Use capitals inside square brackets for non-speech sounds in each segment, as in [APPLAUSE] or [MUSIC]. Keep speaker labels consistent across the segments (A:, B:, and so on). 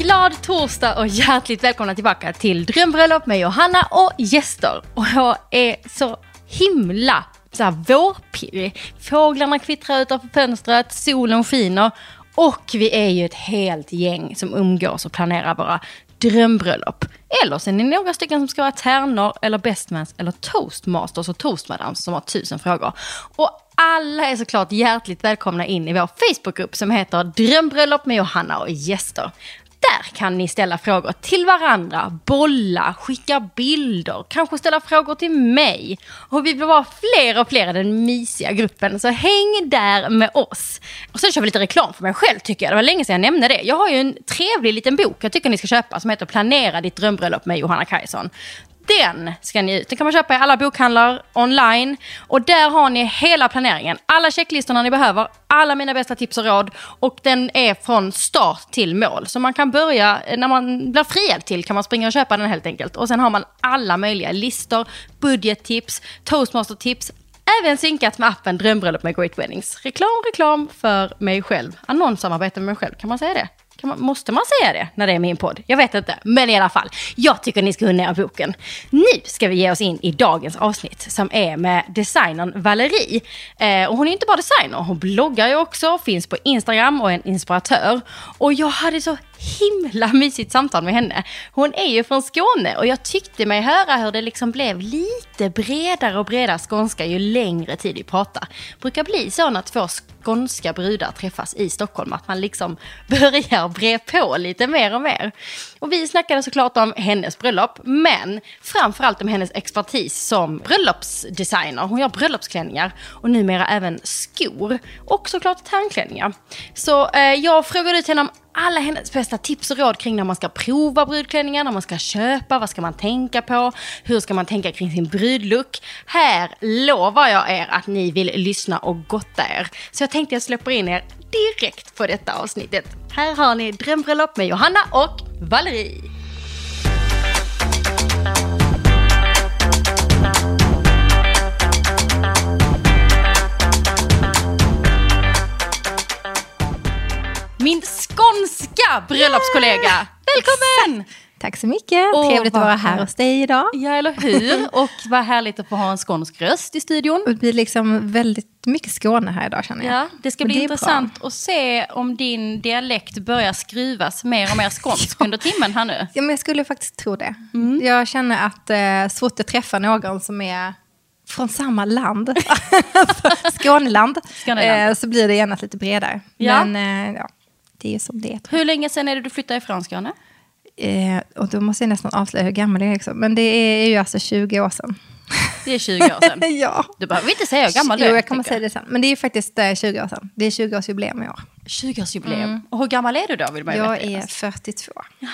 A: Glad torsdag och hjärtligt välkomna tillbaka till Drömbröllop med Johanna och gäster. Och jag är så himla så här vårpirrig. Fåglarna kvittrar utanför fönstret, solen skiner och vi är ju ett helt gäng som umgås och planerar våra drömbröllop. Eller så är ni några stycken som ska vara tärnor eller bestmans eller toastmasters och toastmadams som har tusen frågor. Och alla är såklart hjärtligt välkomna in i vår Facebookgrupp som heter Drömbröllop med Johanna och gäster. Där kan ni ställa frågor till varandra, bolla, skicka bilder, kanske ställa frågor till mig. Och vi blir bara fler och fler i den mysiga gruppen, så häng där med oss. Och sen kör vi lite reklam för mig själv tycker jag. Det var länge sedan jag nämnde det. Jag har ju en trevlig liten bok jag tycker ni ska köpa som heter Planera ditt drömbröllop med Johanna Kajson. Den ska ni ut. Den kan man köpa i alla bokhandlar online. Och där har ni hela planeringen. Alla checklistorna ni behöver, alla mina bästa tips och råd. Och den är från start till mål. Så man kan börja, eh, när man blir friad till kan man springa och köpa den helt enkelt. Och sen har man alla möjliga listor, budgettips, toastmastertips, Även synkat med appen Drömbröllop med Great Weddings. Reklam, reklam för mig själv. Annonssamarbete med mig själv, kan man säga det? Man, måste man säga det när det är min podd? Jag vet inte, men i alla fall. Jag tycker ni ska unna boken. Nu ska vi ge oss in i dagens avsnitt som är med designern Valerie. Eh, och hon är inte bara designer, hon bloggar ju också, finns på Instagram och är en inspiratör. Och jag hade så himla mysigt samtal med henne. Hon är ju från Skåne och jag tyckte mig höra hur det liksom blev lite bredare och bredare skånska ju längre tid vi pratar. Brukar bli så när två skånska brudar träffas i Stockholm, att man liksom [LAUGHS] börjar bre på lite mer och mer. Och vi snackade såklart om hennes bröllop, men framförallt om hennes expertis som bröllopsdesigner. Hon gör bröllopsklänningar och numera även skor och såklart tärnklänningar. Så eh, jag frågade ut henne om alla hennes bästa tips och råd kring när man ska prova brudklänningar, när man ska köpa, vad ska man tänka på, hur ska man tänka kring sin brudlook. Här lovar jag er att ni vill lyssna och gotta er. Så jag tänkte jag släpper in er direkt på detta avsnittet. Här har ni Drömbröllop med Johanna och Valerie. Min skånska bröllopskollega. Välkommen!
B: Tack så mycket. Och Trevligt att vara här hos dig idag.
A: Ja, eller hur? Och vad härligt att få ha en skånsk röst i studion.
B: Det blir liksom väldigt mycket Skåne här idag känner jag.
A: Ja, det ska bli det intressant bra. att se om din dialekt börjar skruvas mer och mer skånsk [LAUGHS] ja. under timmen här nu.
B: Ja, men jag skulle faktiskt tro det. Mm. Jag känner att eh, så fort jag träffar någon som är från samma land, [LAUGHS] Skåneland, Skåneland. Eh, så blir det gärna lite bredare. Ja. Men eh, ja, det är som det är.
A: Hur länge sedan är det du flyttade ifrån Skåne?
B: Eh, och då måste jag nästan avslöja hur gammal jag är också. Men det är ju alltså 20 år sedan.
A: Det är 20 år sedan? [LAUGHS]
B: ja.
A: Du behöver inte säga hur gammal du är.
B: Jo, jag kommer säga det sen. Men det är faktiskt 20 eh, år sedan. Det är 20-årsjubileum i år.
A: 20-årsjubileum. Mm. Och hur gammal är du då? Vill man
B: jag är 42.
A: Jaha,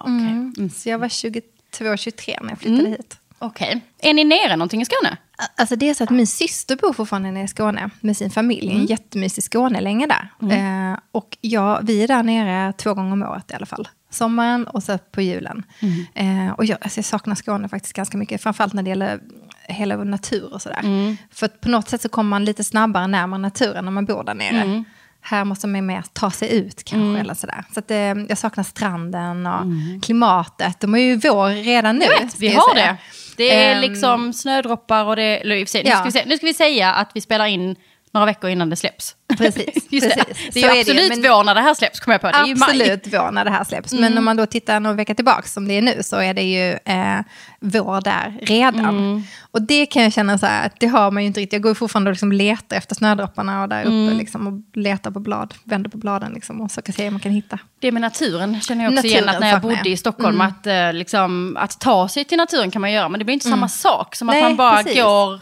A: okej. Okay. Mm.
B: Mm. Så jag var 22-23 när jag flyttade mm. hit.
A: Okej. Okay. Är ni nere någonting i Skåne?
B: Alltså det är så att min syster bor fortfarande nere i Skåne med sin familj. Mm. En jättemysig Skånelänge där. Mm. Eh, och ja, vi är där nere två gånger om året i alla fall. Sommaren och så på julen. Mm. Eh, och jag, alltså jag saknar Skåne faktiskt ganska mycket. Framförallt när det gäller hela vår natur och sådär. Mm. För på något sätt så kommer man lite snabbare närmare naturen när man bor där nere. Mm. Här måste man mer ta sig ut kanske. Mm. Eller sådär. Så att, eh, jag saknar stranden och mm. klimatet. De är ju vår redan nu.
A: Vet, vi har det. Det är um, liksom snödroppar och det... Eller, nu, ska vi nu ska vi säga att vi spelar in några veckor innan det släpps.
B: Precis. [LAUGHS]
A: Just det. det är ju absolut är det, vår när det här släpps, kommer jag på. Det är
B: absolut vår när det här släpps. Mm. Men om man då tittar några veckor tillbaka, som det är nu, så är det ju eh, vår där redan. Mm. Och det kan jag känna så här, att det har man ju inte riktigt. Jag går ju fortfarande och liksom letar efter snödropparna och där uppe mm. liksom, och letar på blad, vänder på bladen liksom, och kan se om man kan hitta.
A: Det med naturen känner jag också naturen, igen, att när jag bodde i Stockholm, mm. att, eh, liksom, att ta sig till naturen kan man göra, men det blir inte samma mm. sak som att Nej, man bara precis. går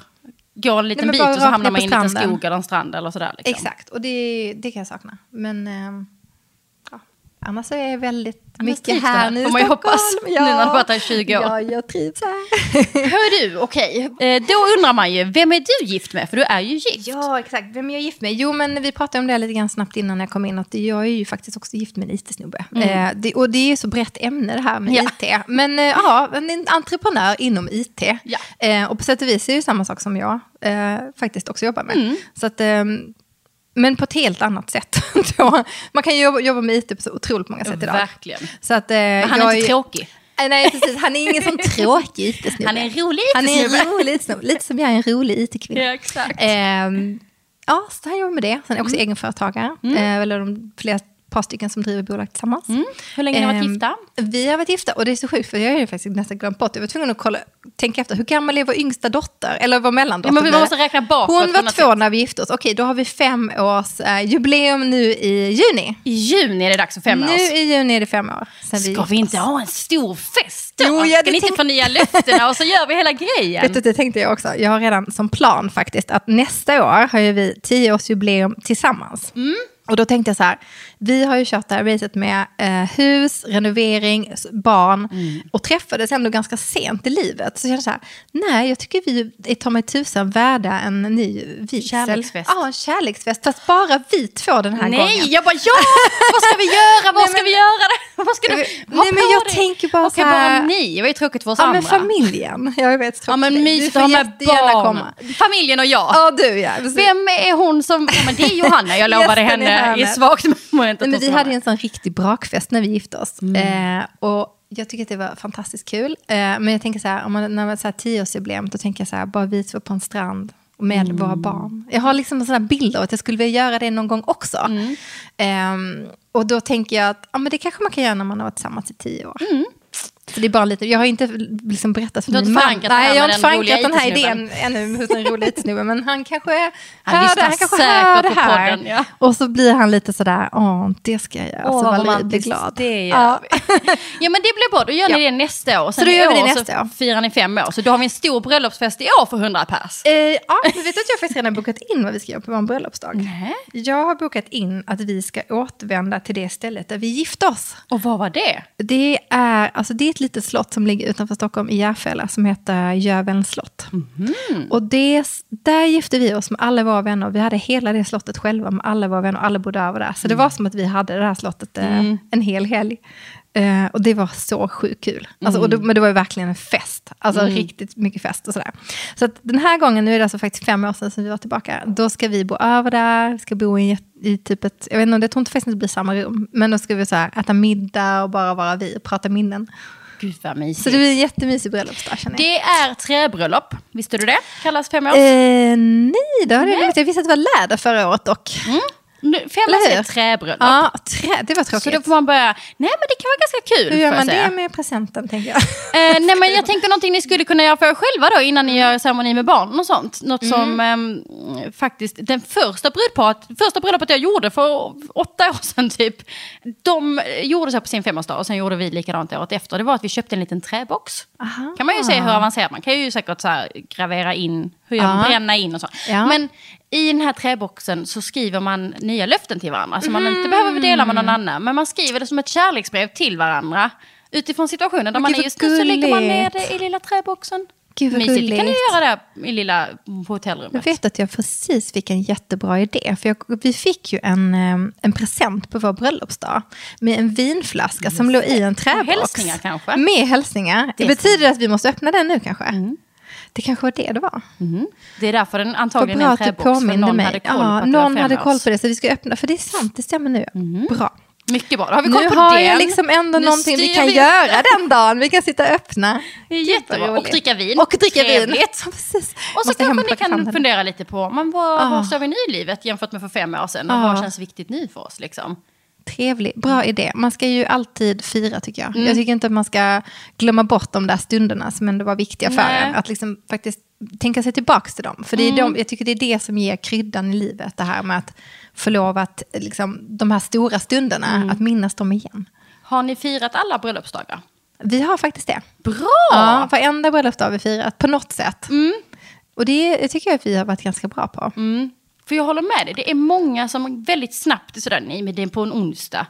A: går en liten bit och så hamnar man i en liten skog eller en strand eller sådär. Liksom.
B: Exakt, och det, det kan jag sakna. Men ja. Annars är jag väldigt mycket här nu i Stockholm. hoppas,
A: ja. nu när du här i 20 år.
B: Ja, jag trivs här. [LAUGHS]
A: Hör du, okej. Okay. Eh, då undrar man ju, vem är du gift med? För du är ju gift.
B: Ja, exakt. Vem är jag gift med? Jo, men vi pratade om det lite grann snabbt innan jag kom in. Att jag är ju faktiskt också gift med en IT-snubbe. Mm. Eh, det, och det är så brett ämne det här med ja. IT. Men eh, ja, en entreprenör inom IT. Ja. Eh, och på sätt och vis är det ju samma sak som jag eh, faktiskt också jobbar med. Mm. Så att ehm, Men på ett helt annat sätt. [LAUGHS] Man kan jobba, jobba med IT på så otroligt många sätt idag.
A: Verkligen.
B: Så att, eh,
A: Men han är inte tråkig.
B: Nej, Nej, precis. Han är ingen sån [LAUGHS] tråkig IT-snubbe.
A: Han är en rolig
B: Han är
A: IT-snubbe.
B: rolig IT-snubbe. Lite som jag är en rolig IT-kvinna.
A: Ja, exakt.
B: Ehm, ja, så han jobbar med det. Sen är
A: Mm.
B: också egenföretagare. Eh, eller de flera par stycken som driver bolag tillsammans.
A: Mm. Hur länge har ni varit
B: Ehm,
A: gifta?
B: Vi har varit gifta och det är så sjukt för jag har ju faktiskt nästan glömt bort. Jag var tvungen att kolla, tänka efter, hur gammal är vår yngsta dotter? Eller vår mellandotter?
A: Ja, men vi måste räkna bakåt
B: Hon var två när vi gifte oss. Okej, då har vi fem års eh, jubileum nu i juni.
A: I juni är det dags för fem
B: nu
A: år.
B: i juni är det fem år sedan vi
A: Ska vi inte ha en stor fest då?
B: Jo,
A: Ska ni inte
B: tänk-
A: förnya löftena och så gör vi hela grejen?
B: Vet du, det tänkte jag också. Jag har redan som plan faktiskt att nästa år har ju vi tioårsjubileum tillsammans. Och då tänkte jag så här, vi har ju kört det här racet med eh, hus, renovering, barn och träffades ändå ganska sent i livet. Så jag kände så här, nej jag tycker vi är ta mig tusan värda en ny vigsel.
A: Kärleksfest.
B: Ja, en kärleksfest. Fast bara vi två den här
A: Nej,
B: gången.
A: jag bara ja! [LAUGHS] Vad ska vi göra? Vad
B: Nej,
A: ska vi göra? [LAUGHS] Vad ska du
B: Nej,
A: ha
B: men jag
A: dig?
B: tänker bara så här-
A: bara ni. Det var ju tråkigt för oss
B: Ja,
A: andra.
B: men familjen. Jag vet,
A: Ja, men mysigt att ha med barn.
B: komma.
A: Familjen och jag.
B: Ja, du ja. precis.
A: Vem är hon som... Ja, men det är Johanna, jag lovade henne i svagt [LAUGHS] moment. att
B: Nej, men vi hade en sån riktig brakfest när vi gifte oss.
A: Mm.
B: Eh, och jag tycker att det var fantastiskt kul. Eh, men jag tänker så här, om man, när man har tioårsjubileum, då tänker jag så här, bara vi två på en strand med
A: Mm.
B: våra barn. Jag har liksom en sån här bild av att jag skulle vilja göra det någon gång också.
A: Mm.
B: Eh, och då tänker jag att ja, men det kanske man kan göra när man har varit tillsammans i tio år.
A: Mm.
B: Så det är bara lite, jag har inte liksom berättat för
A: Du
B: min man. Nej, jag har inte
A: den
B: förankrat
A: roliga
B: den här
A: IT-snubben.
B: idén ännu hos en rolig IT-snubbe. Men han kanske
A: Han
B: hör det, han kanske
A: säkert
B: hör det här.
A: podden, ja.
B: Och så blir han lite sådär, åh, det ska jag göra.
A: Åh,
B: så
A: vad
B: Valerie blir glad.
A: Det gör
B: ja. [LAUGHS]
A: Ja men det blir bra, då gör ni
B: Ja.
A: det nästa år. Sen
B: Så då gör vi det nästa år.
A: firar ni fem år. Så då har vi en stor bröllopsfest i år för 100 pers.
B: Eh, ja, men vet du att jag faktiskt redan bokat in vad vi ska göra på vår bröllopsdag?
A: Nej.
B: Jag har bokat in att vi ska återvända till det stället där vi gifte oss.
A: Och vad var det?
B: Det är, alltså det är ett litet slott som ligger utanför Stockholm i Järfälla som heter Jövens slott. Och det, där gifte vi oss med alla våra vänner. Vi hade hela det slottet själva med alla våra vänner. Alla bodde över där. Så det var som att vi hade det här slottet eh, en hel helg. Eh, och det var så sjukt kul. Alltså, och det, men det var ju verkligen en fest. Alltså riktigt mycket fest och sådär. Så att den här gången, nu är det alltså faktiskt fem år sedan som vi var tillbaka. Då ska vi bo över där. Vi ska bo i, i typ ett, jag vet inte, jag tror inte faktiskt det blir samma rum. Men då ska vi så här, äta middag och bara vara vi och prata minnen.
A: Gud vad mysigt.
B: Så det blir en jättemysig bröllopsdag känner jag.
A: Det är träbröllop, visste du det? Kallas fem år.
B: Eh, nej, det har jag inte. Jag visste att det var läder förra året dock.
A: Nu, fem
B: eller
A: år
B: hur?
A: är träbröllop.
B: Ja, trä, det var
A: Så
B: tråkigt.
A: då får man börja, nej men det kan vara ganska kul.
B: Hur gör man det med presenten, tänker jag?
A: Eh, nej men jag tänker någonting ni skulle kunna göra för er själva då innan ni gör ceremoni med barn och sånt. Något
B: Mm.
A: som ehm, faktiskt, den första brudparet, första bröllopet jag gjorde för åtta år sedan typ. De gjorde så på sin femårsdag och sen gjorde vi likadant året efter. Det var att vi köpte en liten träbox.
B: Aha.
A: Kan man ju se hur avancerat man kan ju säkert så gravera in, hur gör man,
B: Ja.
A: bränna in och så.
B: Ja.
A: Men i den här träboxen så skriver man nya löften till varandra som man
B: Mm.
A: inte behöver dela med någon annan. Men man skriver det som ett kärleksbrev till varandra. Utifrån situationen där man är just nu så lägger man ner
B: gulligt.
A: det i lilla träboxen.
B: Gud, vad
A: Mysigt. kan ni
B: gulligt.
A: göra det i lilla på
B: Jag
A: hotellrummet.
B: vet att jag precis fick en jättebra idé. För jag, vi fick ju en, en present på vår bröllopsdag. Med en vinflaska som låg i en träbox.
A: hälsningar kanske?
B: Med hälsningar. Det,
A: Det-
B: betyder det att vi måste öppna den nu kanske? Det kanske var det det var.
A: Mm. Det är därför den antagligen är en träbox. För
B: påminde
A: någon
B: mig.
A: hade koll på
B: ja,
A: att det var
B: någon hade koll på det, så vi ska öppna. För det är sant, det stämmer nu. Bra.
A: Mycket bra, då har vi koll
B: Nu
A: på
B: har
A: den.
B: jag liksom ändå
A: Nu
B: någonting vi kan
A: vi-
B: göra den dagen. Vi kan sitta och öppna.
A: Det är jättebra. Och dricka vin.
B: Och dricka vin.
A: Trevligt. [LAUGHS]
B: Ja, precis.
A: Och så
B: Måste
A: kanske ni kan fundera lite på, men vad,
B: Ah.
A: var står vi nu i livet jämfört med för fem år sedan?
B: Ah.
A: vad känns viktigt nu för oss? Liksom?
B: Trevlig, bra idé. Man ska ju alltid fira tycker jag.
A: Mm.
B: Jag tycker inte att man ska glömma bort de där stunderna som ändå var viktiga för
A: Nej.
B: en. Att liksom faktiskt tänka sig tillbaka till dem. För det är
A: Mm.
B: de, jag tycker det är det som ger kryddan i livet. Det här med att få lov att, liksom, de här stora stunderna,
A: Mm.
B: att minnas dem igen.
A: Har ni firat alla bröllopsdagar?
B: Vi har faktiskt det.
A: Bra!
B: Ja, varenda bröllopsdag har vi firat på något sätt. Och det, det tycker jag att vi har varit ganska bra på.
A: Mm. För jag håller med dig, det är många som väldigt snabbt är sådär, nej men det är på en onsdag.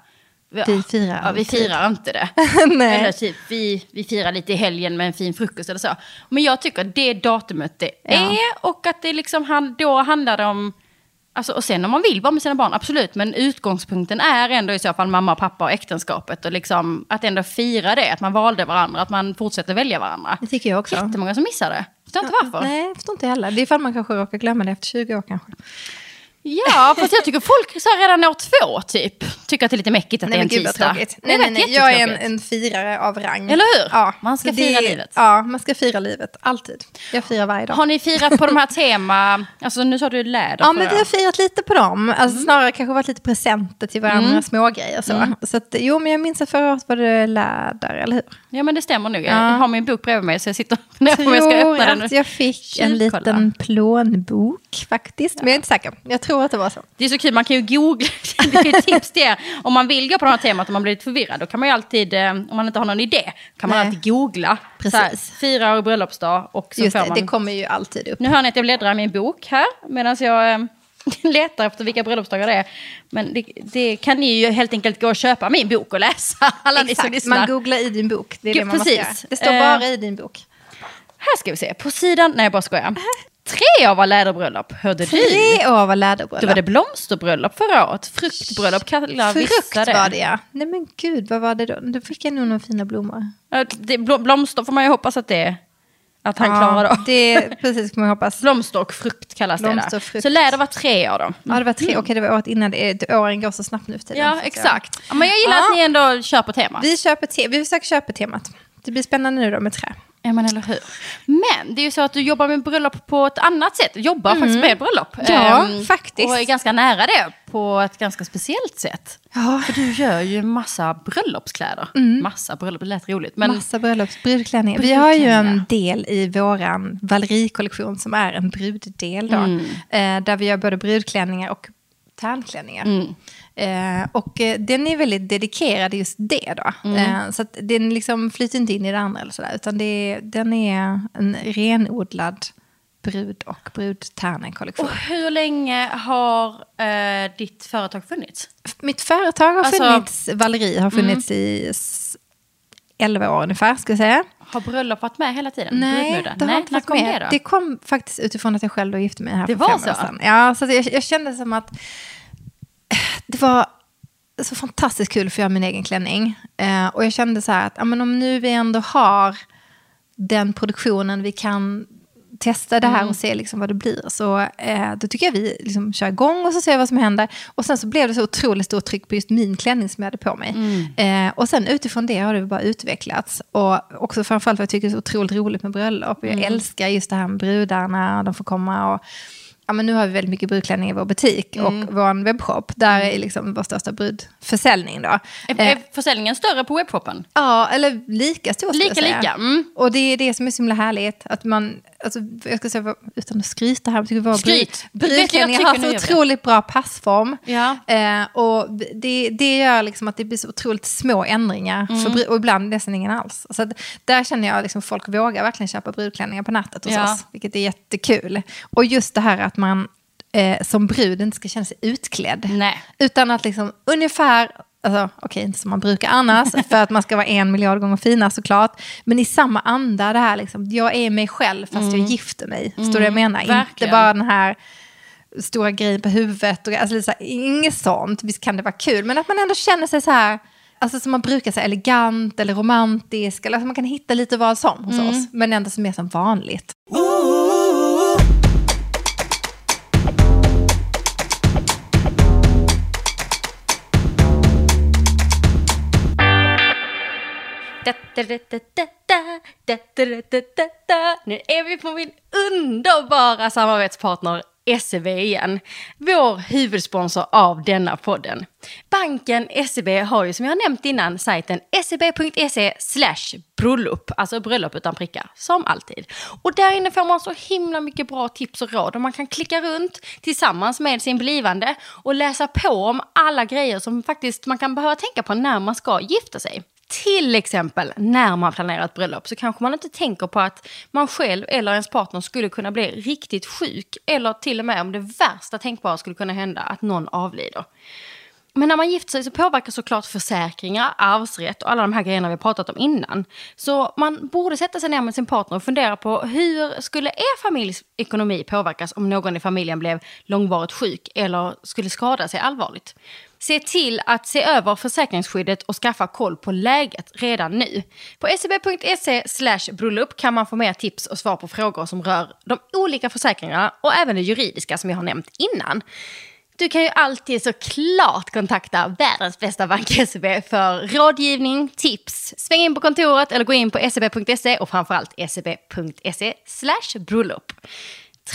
B: Vi firar
A: ja, vi firar inte det. [LAUGHS]
B: Nej.
A: Eller typ, vi, vi firar lite i helgen med en fin frukost eller så. Men jag tycker att det datumet det
B: Ja.
A: är och att det liksom, då handlar det om Alltså, och sen om man vill vara med sina barn, absolut. Men utgångspunkten är ändå i så fall mamma och pappa och äktenskapet. Och liksom att ändå fira det, att man valde varandra, att man fortsätter välja varandra.
B: Det tycker jag också.
A: Jättemånga som missar det. Förstår inte varför.
B: Nej, jag förstår inte heller. Det är ifall man kanske råkar glömma det efter 20 år kanske.
A: Ja, fast jag tycker folk så redan år två typ tycker att det är lite mäckigt att
B: Nej
A: det är en
B: gud
A: tisdag.
B: Nej,
A: vet,
B: nej, nej. Jag är en, en firare av rang.
A: Eller hur?
B: Ja.
A: Man ska
B: Det-
A: fira livet.
B: Ja, man ska fira livet. Alltid. Jag firar varje dag.
A: Har ni firat på de här tema, alltså nu sa du läder
B: Ja, men vi har firat lite på dem. Alltså,
A: Mm.
B: Snarare kanske varit lite presenter till varandra, smågrejer så. Så att, jo, men jag minns att förra året var det läder, eller hur?
A: Ja men det stämmer nog. Jag
B: Ja.
A: har min bok bredvid mig så jag sitter och på om jag ska
B: tror
A: öppna den.
B: att jag fick en liten plånbok faktiskt. Men jag är inte säker. Jag tror att det var så.
A: Det är så kul, man kan ju googla. [LAUGHS] Det är ett tips till er. Om man vill gå på det här temat och man blir lite förvirrad, då kan man ju alltid, eh, om man inte har någon idé, kan man
B: Nej.
A: alltid googla.
B: Precis.
A: Här, fyra år bröllopsdag och så
B: Just
A: får
B: det,
A: man...
B: det kommer ju alltid upp.
A: Nu hör ni att jag bläddrar i min bok här, medan jag eh, [LAUGHS] letar efter vilka bröllopsdagar det är. Men det, det kan ni ju helt enkelt gå och köpa min bok och läsa, [LAUGHS] alla ni som
B: Exakt,
A: lyssnar.
B: man googlar i din bok. Det är
A: Gud,
B: det man måste
A: precis.
B: göra. Det står
A: Eh,
B: bara i din bok.
A: Här ska vi se, på sidan, nej jag bara skojar. Tre år var läderbröllop, hörde du?
B: Tre år var läderbröllop.
A: Då var det blomsterbröllop förra året. Fruktbröllop kallar vissa
B: Frukt
A: det.
B: var det ja. Nej men gud, vad var det då? Då fick jag nog några fina blommor.
A: Ja, det. bl- Blomster får man ju hoppas att det är. Att han klarar då.
B: det precis som jag hoppas.
A: Blomster och frukt kallas
B: Blomster
A: det där.
B: frukt.
A: Så läder var tre år då.
B: Ja, det var tre. Okej, det var året innan. Det, åren går så snabbt nu för tiden.
A: Ja, exakt. Ja, men jag gillar
B: Ja.
A: att ni ändå kör på tema.
B: Vi, köper te- vi försöker köpa temat. Det blir spännande nu då med trä.
A: Ja, men eller hur. Men det är ju så att du jobbar med bröllop på ett annat sätt. Jobbar faktiskt med bröllop.
B: Mm. Ja,
A: Ehm,
B: faktiskt.
A: Och är ganska nära det på ett ganska speciellt sätt.
B: Ja,
A: För du gör ju massa bröllopskläder. Massa bröllop, det lät roligt. Men
B: massa bröllops, brudklänningar. Vi har ju en del i våran Valerie-kollektion som är en bruddel. Då,
A: Mm.
B: eh, där vi gör både brudklänningar och tärnklänningar.
A: Mm.
B: Eh, och eh, den är väldigt dedikerad just det då.
A: Mm.
B: Eh, så att den liksom flyter inte in i det andra eller sådär. Utan det, den är en renodlad brud och brudtärnenkollektion.
A: och hur länge har eh, ditt företag funnits?
B: Mitt företag har
A: Alltså- Mm.
B: funnits, Valerie har funnits i s- 11 år ungefär, ska jag säga.
A: Har bröllop varit med hela tiden?
B: Nej, det har
A: Nej,
B: inte varit med.
A: det?
B: Det kom faktiskt utifrån att jag själv då gifte mig här
A: Det
B: för
A: var
B: fem
A: så?
B: år sedan. Ja, så jag, jag kände som att det var så fantastiskt kul för att göra min egen klänning. Eh, och jag kände så här att ja, men om nu vi ändå har den produktionen vi kan testa det här
A: Mm.
B: och se liksom vad det blir. Så eh, då tycker jag vi liksom kör igång och så ser vi vad som händer. Och sen så blev det så otroligt stort tryck på just min klänning som jag hade på mig.
A: Mm.
B: Eh, och sen utifrån det har det bara utvecklats. Och också framförallt för att jag tycker det är så otroligt roligt med bröllop. Jag
A: Mm.
B: älskar just det här med brudarna, de får komma och Ja, men nu har vi väldigt mycket brudklänning i vår butik och vår webbshop. Där är liksom vår största brudförsäljning. Då.
A: Är,
B: Eh,
A: är försäljningen större på webbshoppen?
B: Ja, eller lika stor
A: Lika, lika, mm.
B: Och det är det som är så himla härligt. Att man, alltså, jag ska säga, utan att skryta här, men vår
A: Skryt. tycker
B: har så otroligt bra passform.
A: Ja.
B: Eh, och det, det gör liksom att det blir så otroligt små ändringar.
A: Mm.
B: För, och ibland nästan ingen alls. Så att där känner jag att liksom folk vågar verkligen köpa brudklänningar på nätet hos
A: Ja.
B: oss. Vilket är jättekul. Och just det här att man eh, som brud inte ska känna sig utklädd.
A: Nej.
B: Utan att liksom ungefär, alltså, okej inte som man brukar annars, [LAUGHS] för att man ska vara en miljard gånger finare såklart. Men i samma anda, det här liksom, jag är mig själv fast jag gifter mig. Förstår du vad jag menar? Inte
A: verkligen.
B: bara den här stora grejen på huvudet. Och, alltså, så här, inget sånt, visst kan det vara kul, men att man ändå känner sig så här, alltså som man brukar säga, elegant eller romantisk. Eller alltså, man kan hitta lite vad som hos oss, men ändå som är som vanligt.
A: Nu är vi på min underbara samarbetspartner SEB igen. Vår huvudsponsor av denna podden. Banken SEB har ju som jag nämnt innan sajten seb.se slash bröllop, alltså bröllop utan prickar, som alltid. Och där inne får man så himla mycket bra tips och råd och man kan klicka runt tillsammans med sin blivande och läsa på om alla grejer som faktiskt man kan behöva tänka på när man ska gifta sig. Till exempel när man planerar ett bröllop så kanske man inte tänker på att man själv eller ens partner skulle kunna bli riktigt sjuk eller till och med om det värsta tänkbara skulle kunna hända att någon avlider. Men när man gifter sig så påverkar såklart försäkringar, arvsrätt och alla de här grejerna vi har pratat om innan. Så man borde sätta sig ner med sin partner och fundera på hur skulle er familjs ekonomi påverkas om någon i familjen blev långvarigt sjuk eller skulle skada sig allvarligt. Se till att se över försäkringsskyddet och skaffa koll på läget redan nu. På seb.se slash bröllop kan man få mer tips och svar på frågor som rör de olika försäkringarna och även det juridiska som jag har nämnt innan. Du kan ju alltid såklart kontakta världens bästa bank SEB för rådgivning, tips. Sväng in på kontoret eller gå in på seb.se och framförallt seb.se slash bröllop.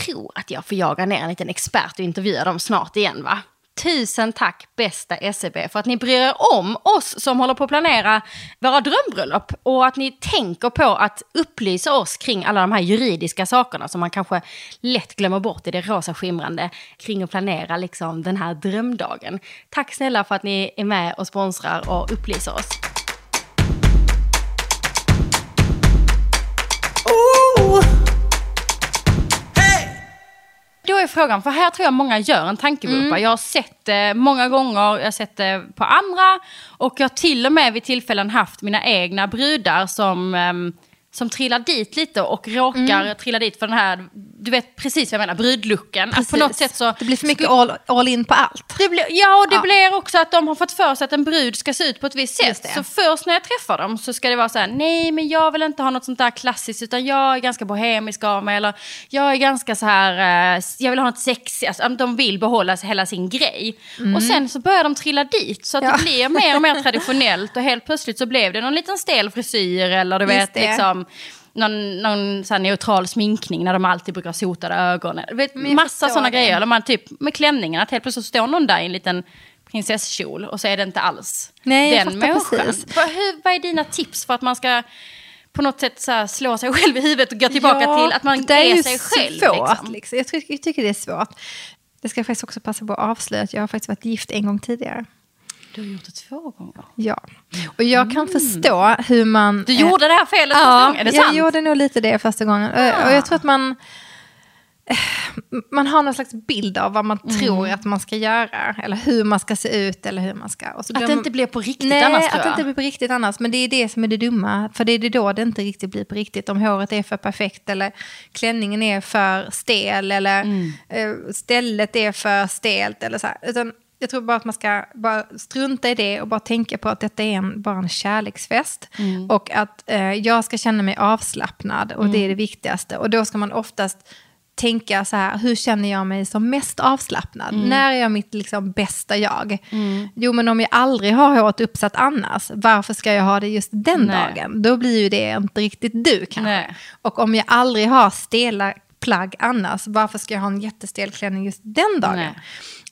A: Tror att jag får jaga ner en liten expert och intervjua dem snart igen va? Tusen tack bästa SEB för att ni bryr er om oss som håller på att planera våra drömbröllop och att ni tänker på att upplysa oss kring alla de här juridiska sakerna som man kanske lätt glömmer bort i det rosa skimrande kring att planera liksom den här drömdagen. Tack snälla för att ni är med och sponsrar och upplyser oss. Då är frågan, för här tror jag många gör en tankevurpa.
B: Mm.
A: Jag har sett det många gånger, jag har sett det på andra och jag har till och med vid tillfällen haft mina egna brudar som, ehm, som trillar dit lite och råkar
B: Mm.
A: trilla dit för den här, du vet precis vad jag menar, brudlucken. Att på något sätt så...
B: det blir för mycket all, all in på allt.
A: Det blir, ja, och det
B: Ja.
A: blir också att de har fått för sig att en brud ska se ut på ett visst sätt. Så först när jag träffar dem så ska det vara så här, nej men jag vill inte ha något sånt där klassiskt utan jag är ganska bohemisk av mig. Eller jag är ganska så här, eh, jag vill ha något sexigt. Alltså, de vill behålla hela sin grej. Och sen så börjar de trilla dit så att
B: Mm. Ja.
A: det blir mer och mer traditionellt och helt plötsligt så blev det någon liten stel frisyr eller du
B: Just
A: vet
B: det.
A: liksom någon, någon så neutral sminkning när de alltid brukar ha sotade ögon. Vet,
B: jag
A: massa sådana
B: det.
A: grejer. Eller man typ med klänningen, att helt plötsligt står någon där i en liten prinsesskjol och så är det inte alls
B: Nej, jag
A: den människan. Vad, hur, vad är dina tips för att man ska på något sätt så slå sig själv i huvudet och gå tillbaka till att man
B: det
A: är,
B: ju
A: sig själv?
B: Svårt,
A: liksom?
B: liksom. Jag, tycker, jag tycker det är svårt. Jag ska faktiskt också passa på att avslöja att jag har faktiskt varit gift en gång tidigare.
A: Du har gjort det två gånger.
B: Ja. Och jag kan förstå hur man...
A: Mm. Du gjorde det här felet första
B: Ja,
A: gången, är det
B: jag
A: sant?
B: gjorde nog lite det första gången. Och- Och jag tror att man... Man har någon slags bild av vad man
A: Mm.
B: tror att man ska göra. Eller hur man ska se ut. Eller hur man ska.
A: Att
B: glöm-
A: det inte blir på riktigt
B: Nej,
A: annars
B: att
A: tror
B: det
A: jag.
B: inte blir på riktigt annars. Men det är det som är det dumma. För det är det då det inte riktigt blir på riktigt. Om håret är för perfekt eller klänningen är för stel eller
A: Mm.
B: eh, stället är för stelt. Eller så här. Utan jag tror bara att man ska bara strunta i det och bara tänka på att detta är en, bara en kärleksfest.
A: Mm.
B: Och att eh, jag ska känna mig avslappnad och det är det viktigaste. Och då ska man oftast tänka så här, hur känner jag mig som mest avslappnad?
A: Mm.
B: När är jag mitt liksom, bästa jag? Jo, men om jag aldrig har håret uppsatt annars, varför ska jag ha det just den
A: Nej.
B: dagen? Då blir ju det inte riktigt du kanske.
A: Nej.
B: Och om jag aldrig har stela plagg annars, varför ska jag ha en jättestel klänning just den dagen?
A: Nej.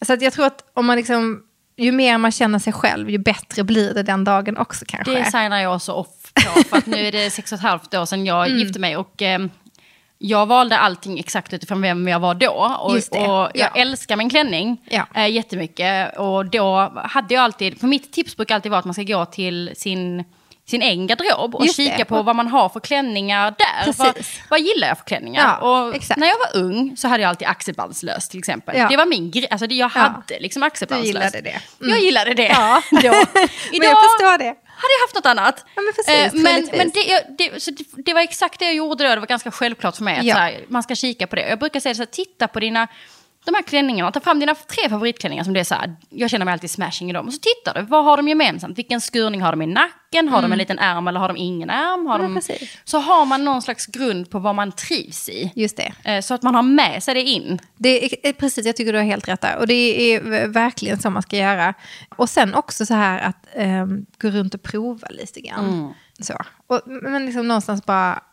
B: Så att jag tror att om man liksom, ju mer man känner sig själv, ju bättre blir det den dagen också kanske.
A: Det signar jag också off på. För att nu är det sex och ett halvt år sedan jag
B: Mm.
A: gifte mig. Och eh, jag valde allting exakt utifrån vem jag var då. Och, och jag
B: ja.
A: älskar min klänning
B: Ja.
A: eh, jättemycket. Och då hade jag alltid, för mitt tips brukar alltid vara att man ska gå till sin sin egen garderob och
B: Just det.
A: kika på vad man har för klänningar där.
B: Precis.
A: Vad, gillar jag för klänningar?
B: Ja,
A: och
B: exakt.
A: när jag var ung så hade jag alltid axelbandslöst till exempel.
B: Ja.
A: Det var min grej, alltså det jag
B: Ja.
A: hade liksom axelbandslöst.
B: gillade det. Mm.
A: Jag gillade det.
B: Ja. [LAUGHS]
A: då. [LAUGHS]
B: Men
A: Idag,
B: jag förstår det.
A: hade jag haft något annat.
B: Ja, men precis,
A: Eh, men men det, det, det, det var exakt det jag gjorde då. Det var ganska självklart för mig att
B: Ja.
A: här, man ska kika på det. Jag brukar säga så här, titta på dina, de här klänningarna. Ta fram dina tre favoritklänningar som det är så här, jag känner mig alltid smashing i dem. Och så tittar du, vad har de gemensamt? Vilken skurning har de i nacken? Har de en liten ärm eller har de ingen ärm? Har
B: Mm. Ja,
A: de, så har man någon slags grund på vad man trivs i.
B: Just det.
A: Eh, Så att man har med sig det in.
B: Det är, är precis, jag tycker du har helt rätt där. Och det är verkligen så man ska göra. Och sen också så här att ehm, gå runt och prova lite grann. Så. Och, men liksom någonstans bara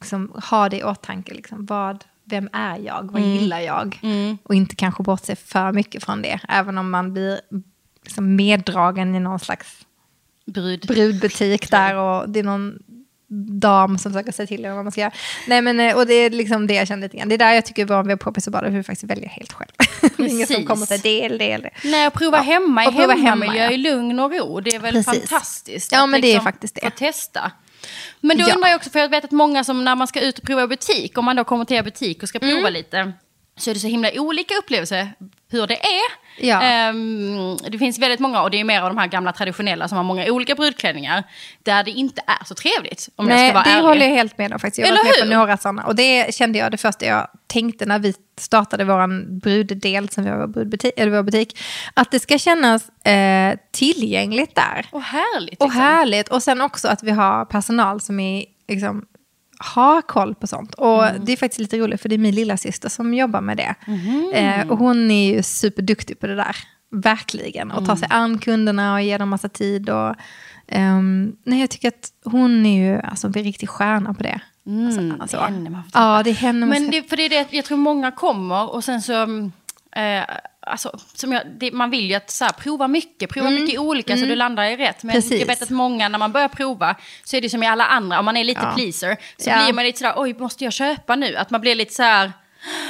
B: liksom, ha det i åtanke. Liksom, vad, vem är jag? Vad gillar jag? Och inte kanske bortse för mycket från det. Även om man blir liksom, meddragen i någon slags
A: Brud.
B: brudbutik där och det är någon dam som försöker säga till en vad man ska göra. Nej men eh, och det är liksom det jag känner lite grann. Det är där jag tycker vår webbpoppis och bara hur vi faktiskt välja helt själv. [LAUGHS] Ingen som kommer och säger eller det.
A: Nej, och prova
B: Ja,
A: hemma i hemmamiljö
B: hemma,
A: i lugn och ro. Det är väl
B: Precis.
A: fantastiskt.
B: Ja,
A: att
B: men det är faktiskt det.
A: Få testa. Men då
B: Ja.
A: undrar jag också, för jag vet att många som när man ska ut och prova i butik, om man då kommer till er butik och ska prova
B: Mm.
A: lite, så är det så himla olika upplevelser hur det är.
B: Ja.
A: Ehm, det finns väldigt många, och det är mer av de här gamla traditionella som har många olika brudklänningar, där det inte är så trevligt. Om jag
B: Nej,
A: ska vara
B: det
A: ärlig.
B: håller jag helt med om faktiskt. Jag har varit med på några sådana. Och det kände jag det första jag tänkte när vi startade vår bruddel som vi har vår, brudbutik, eller vår butik. Att det ska kännas eh, tillgängligt där.
A: Och härligt.
B: Och
A: liksom.
B: härligt. Och sen också att vi har personal som är, liksom, ha koll på sånt. Och det är faktiskt lite roligt för det är min lilla syster som jobbar med det. Eh, och hon är ju superduktig på det där. Verkligen. Och tar sig an kunderna och ger dem massa tid. Och, ehm, nej, jag tycker att hon är ju alltså, en riktig stjärna på det.
A: Mm,
B: Alltså,
A: det är henne man får
B: Ja, det man
A: Men det, för det är det, jag tror många kommer och sen så... mm, Eh, alltså, som jag, det, man vill ju att så här, prova mycket, prova mycket olika så du landar i rätt. Men
B: Mm. Precis.
A: jag vet att många, när man börjar prova, så är det som i alla andra, om man är lite
B: Ja.
A: pleaser, så
B: Ja.
A: blir man lite sådär, oj, måste jag köpa nu? Att man blir lite så här,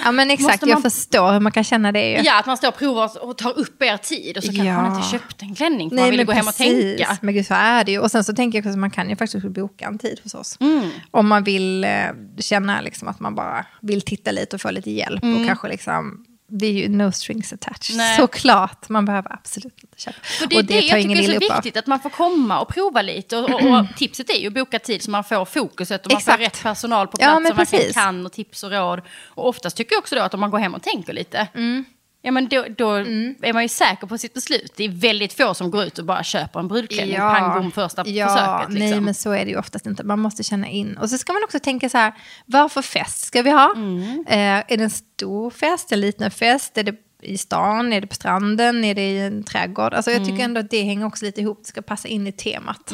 B: Ja, men exakt.
A: Måste
B: Jag
A: man-
B: förstår hur man kan känna det. Ju.
A: ja, att man står och provar och- tar upp er tid och så kanske
B: Ja.
A: man inte köpt en klänning för man vill
B: men
A: gå hem och
B: precis.
A: tänka.
B: Men gud, så är det ju. Och sen så tänker jag att man kan ju faktiskt boka en tid hos oss.
A: Mm.
B: Om man vill eh, känna liksom att man bara vill titta lite och få lite hjälp. Och kanske liksom, det är ju no strings attached.
A: Nej.
B: Såklart, man behöver absolut inte köpa.
A: För det är
B: och
A: det, jag
B: ingen
A: tycker är så viktigt, att man får komma och prova lite. Och, och, och tipset är ju att boka tid så man får fokuset och man
B: Exakt.
A: får rätt personal på
B: Ja,
A: plats
B: men
A: som verkligen kan och tips och råd. Och oftast tycker jag också då att om man går hem och tänker lite,
B: Mm.
A: Ja men då, då är man ju säker på sitt beslut. Det är väldigt få som går ut och bara köper en brudklänning, pang bom första
B: ja,
A: försöket. Liksom.
B: Nej, men så är det ju oftast inte. Man måste känna in. Och så ska man också tänka så här, vad för fest ska vi ha?
A: Mm.
B: Eh, är det en stor fest, en liten fest? Är det i stan? Är det på stranden? Är det i en trädgård? Alltså, jag
A: Mm.
B: tycker ändå att det hänger också lite ihop. Det ska passa in i temat.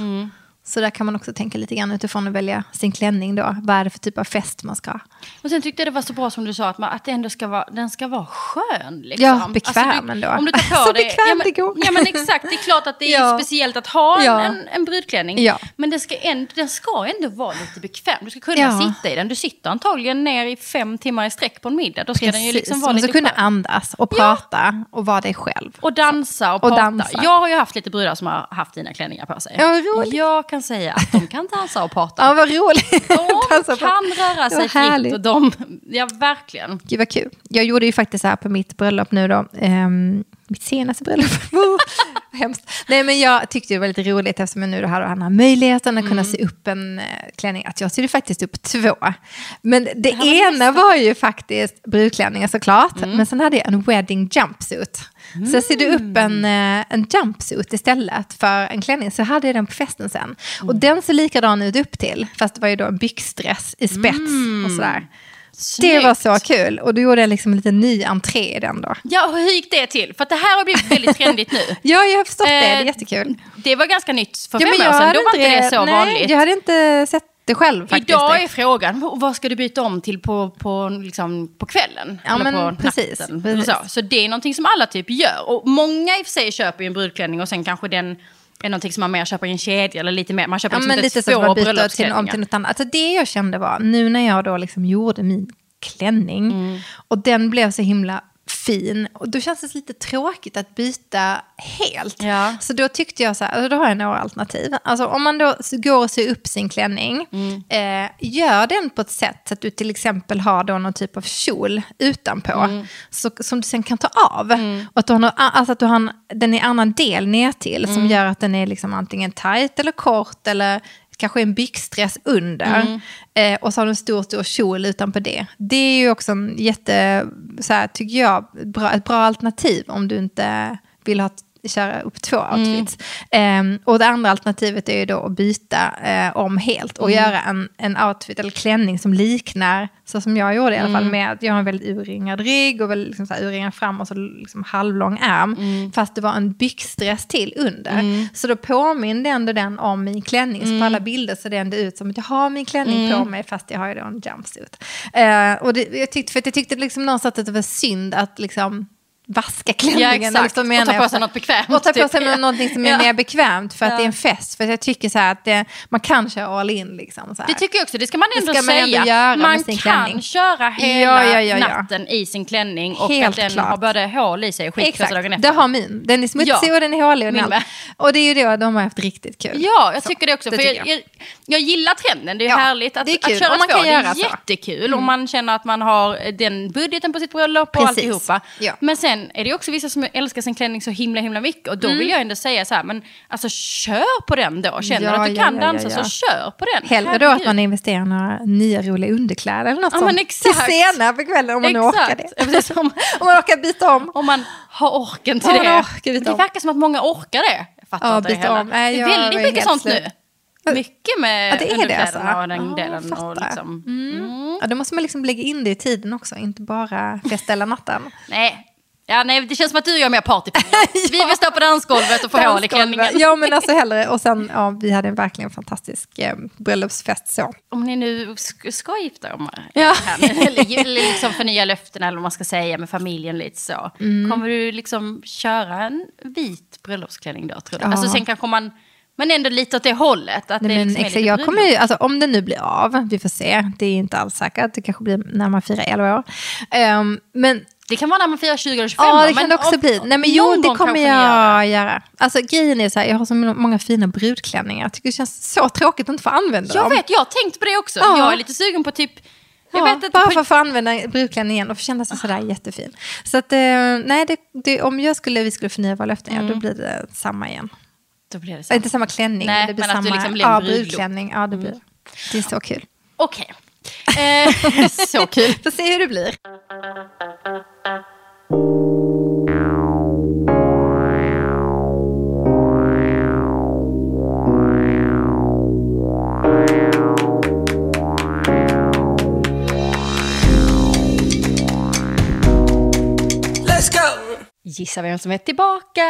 B: Så där kan man också tänka lite grann utifrån att välja sin klänning då. Vad är det för typ av fest man ska ha?
A: Och sen tyckte jag det var så bra som du sa, att, man, att det ändå ska vara, den ska vara skön. Liksom.
B: Ja, bekväm
A: Alltså, du,
B: ändå.
A: Om du tar på [LAUGHS]
B: Så
A: dig...
B: bekväm
A: ja,
B: det
A: men,
B: går.
A: ja men exakt, det är klart att det är [LAUGHS]
B: Ja.
A: speciellt att ha en,
B: Ja.
A: en, en brudklänning.
B: Ja.
A: Men den ska, ändå, den ska ändå vara lite bekväm. Du ska kunna sitta i den. Du sitter antagligen ner i fem timmar i sträck på en middag. Då ska den ju liksom
B: Precis.
A: vara
B: Man ska
A: lite
B: kunna
A: skön.
B: andas och prata och vara dig själv.
A: Och dansa och,
B: Och
A: prata.
B: dansa.
A: Jag har ju haft lite brudar som har haft dina klänningar på sig.
B: Ja, roligt.
A: jag kan säga att de kan dansa och prata. [LAUGHS]
B: Ja, vad roligt.
A: De [LAUGHS] kan röra
B: Det
A: sig fritt och de, ja verkligen.
B: Gud vad kul. Jag gjorde ju faktiskt så här på mitt bröllop nu då. ehm, mitt senaste bröllop. [LAUGHS] Hemskt. Nej men jag tyckte det var lite roligt eftersom jag nu då hade han har möjligheten att kunna sy upp en eh, klänning. Att jag sydde faktiskt upp två. Men det,
A: här var
B: ena var ju faktiskt brudklänningen såklart. Men sen hade jag en wedding jumpsuit. Så jag sydde upp en, eh, en jumpsuit istället för en klänning. Så hade jag den på festen sen. Och den såg likadan ut upp till. Fast det var ju då en byxdress i spets och sådär. Det var så kul. Och då gjorde liksom en liten ny entré i den då.
A: Ja, och hur gick det till? För att det här har blivit väldigt trendigt nu. [LAUGHS]
B: Ja, jag har förstått det. Det är
A: Eh,
B: jättekul.
A: Det var ganska nytt för
B: Ja,
A: fem år sedan. Då var inte det så
B: nej,
A: vanligt.
B: Jag hade inte sett det själv faktiskt.
A: Idag är frågan, vad ska du byta om till på, på, liksom, på kvällen?
B: Ja,
A: Eller
B: men
A: på
B: precis,
A: natten?
B: precis.
A: Så. så det är någonting som alla typ gör. Och många i och för sig köper ju en brudklänning och sen kanske den är någonting som man mer köper i en kedja eller lite mer. Man köper
B: Ja,
A: liksom
B: men lite
A: två
B: man byter till, om
A: bröllopsklänningar.
B: till något annat. Alltså det jag kände var, nu när jag då liksom gjorde min klänning
A: Mm.
B: och den blev så himla fin. Och då känns det lite tråkigt att byta helt.
A: Ja.
B: Så då tyckte jag så här, alltså då har jag några alternativ. Alltså om man då går och syr upp sin klänning,
A: Mm.
B: eh, gör den på ett sätt så att du till exempel har då någon typ av kjol utanpå,
A: Mm.
B: så, som du sen kan ta av. Och att du har, någon, alltså att du har en, den i annan del ner till som
A: Mm.
B: gör att den är liksom antingen tight eller kort eller kanske en byxdress under.
A: Mm.
B: Eh, och så har du en stor, stor kjol utanpå det. Det är ju också en jätte, så här, tycker jag, bra, ett bra alternativ om du inte vill ha köra upp två outfits. Ehm, och det andra alternativet är ju då att byta eh, om helt och göra en, en outfit eller klänning som liknar, så som jag gjorde i alla fall, med att jag har en väldigt urringad rygg och liksom så urringad fram och så liksom halvlång ärm. Fast det var en byxdress till under. Så då påminde ändå den om min klänning. Så på alla bilder så det ändå ut som att jag har min klänning på mig fast jag har ju då en jumpsuit. Eh, och det, jag tyckte, för jag tyckte liksom någonstans att det var synd att liksom vaska klänningen.
A: Ja, exakt.
B: menar
A: Och ta på sig något bekvämt,
B: Och ta på
A: typ.
B: sig någonting som är
A: Ja.
B: mer bekvämt för att
A: Ja.
B: det är en fest. För jag tycker så här att det, man kan köra all in. Liksom, så här.
A: Det tycker jag också, det ska man
B: Det
A: ändå
B: ska man ändå
A: säga.
B: göra med
A: man kan
B: klänning.
A: köra hela
B: Ja, ja,
A: natten i sin klänning och
B: Helt
A: att den
B: klart.
A: har både hål i sig och skitkrossad dagen efter.
B: det har min. Den är smutsig och den är hålig. Och,
A: Min
B: är och det är ju då de har haft riktigt kul.
A: Ja, jag
B: Så,
A: tycker det också.
B: det
A: för jag,
B: jag.
A: jag, gillar trenden, det är härligt att,
B: det är kul.
A: att köra
B: Och man
A: två.
B: kan
A: det är
B: göra så. Mm.
A: jättekul om man känner att man har den budgeten på sitt bröllop och alltihopa. Men sen är det också vissa som älskar sin klänning så himla himla mycket och då
B: Mm.
A: vill jag ändå säga så här, men alltså kör på den då. Känner
B: Ja,
A: du att du
B: ja,
A: kan
B: ja,
A: dansa så kör på den.
B: Hellre då att
A: Herregud.
B: man investerar i några nya roliga underkläder eller något
A: Ja,
B: sånt.
A: exakt.
B: Till senare på kvällen om man orkar det.
A: Om,
B: Om man orkar byta om.
A: om man har orken till det.
B: orkar byta
A: det verkar som att många orkar det. Jag fattar
B: Ja,
A: inte det
B: byta
A: heller.
B: om. Nej,
A: det är väldigt mycket sånt
B: slut.
A: nu. mycket med
B: Ja, det är det alltså.
A: och den
B: Ja,
A: delen. Och liksom, mm.
B: Ja, då måste man liksom lägga in det i tiden också, inte bara festa hela natten.
A: Nej. Ja, nej, det känns som att du gör mer party. [LAUGHS] Vi vill stå på dansgolvet och få hål i klänningen.
B: Ja, men alltså hellre. Och sen, ja, vi hade verkligen en fantastisk eh, bröllopsfest så.
A: Om ni nu sk- ska gifta er,
B: Ja.
A: här, eller, liksom förnya löften eller vad man ska säga med familjen lite så.
B: Mm.
A: Kommer du liksom köra en vit bröllopsklänning då tror du?
B: Ja.
A: Alltså sen kanske man, men ändå lite åt det hållet. Att
B: Nej,
A: det liksom
B: exakt, jag kommer ju, alltså, om det nu blir av, vi får se, det är inte alls säkert, det kanske blir när man firar 11 år. Ehm, men
A: Det kan vara när man firar 20 eller 25
B: Ja, det kan det också bli. Nej, men jo, det kommer jag göra. Alltså grejen är så här, jag har så många fina brudklänningar. Jag tycker det känns så tråkigt att inte få använda
A: Jag
B: dem.
A: vet, jag har tänkt på det också.
B: Ja.
A: Jag är lite sugen på typ... Jag
B: Ja,
A: vet
B: bara
A: på-
B: för att få använda brudklänningen igen och få känna sig sådär jättefin. Så att, eh, nej, det, det, om jag skulle, vi skulle förnya våra löften, ja, då blir det samma igen.
A: Då blir det
B: Äh,
A: så.
B: inte samma klänning,
A: Nej,
B: det blir
A: men att
B: samma
A: liksom blir en
B: ja, brudklänning. Ja, det, blir, det är så kul.
A: Okej. Eh, [LAUGHS] så kul.
B: Får se hur det blir.
A: Gissa vem som är tillbaka?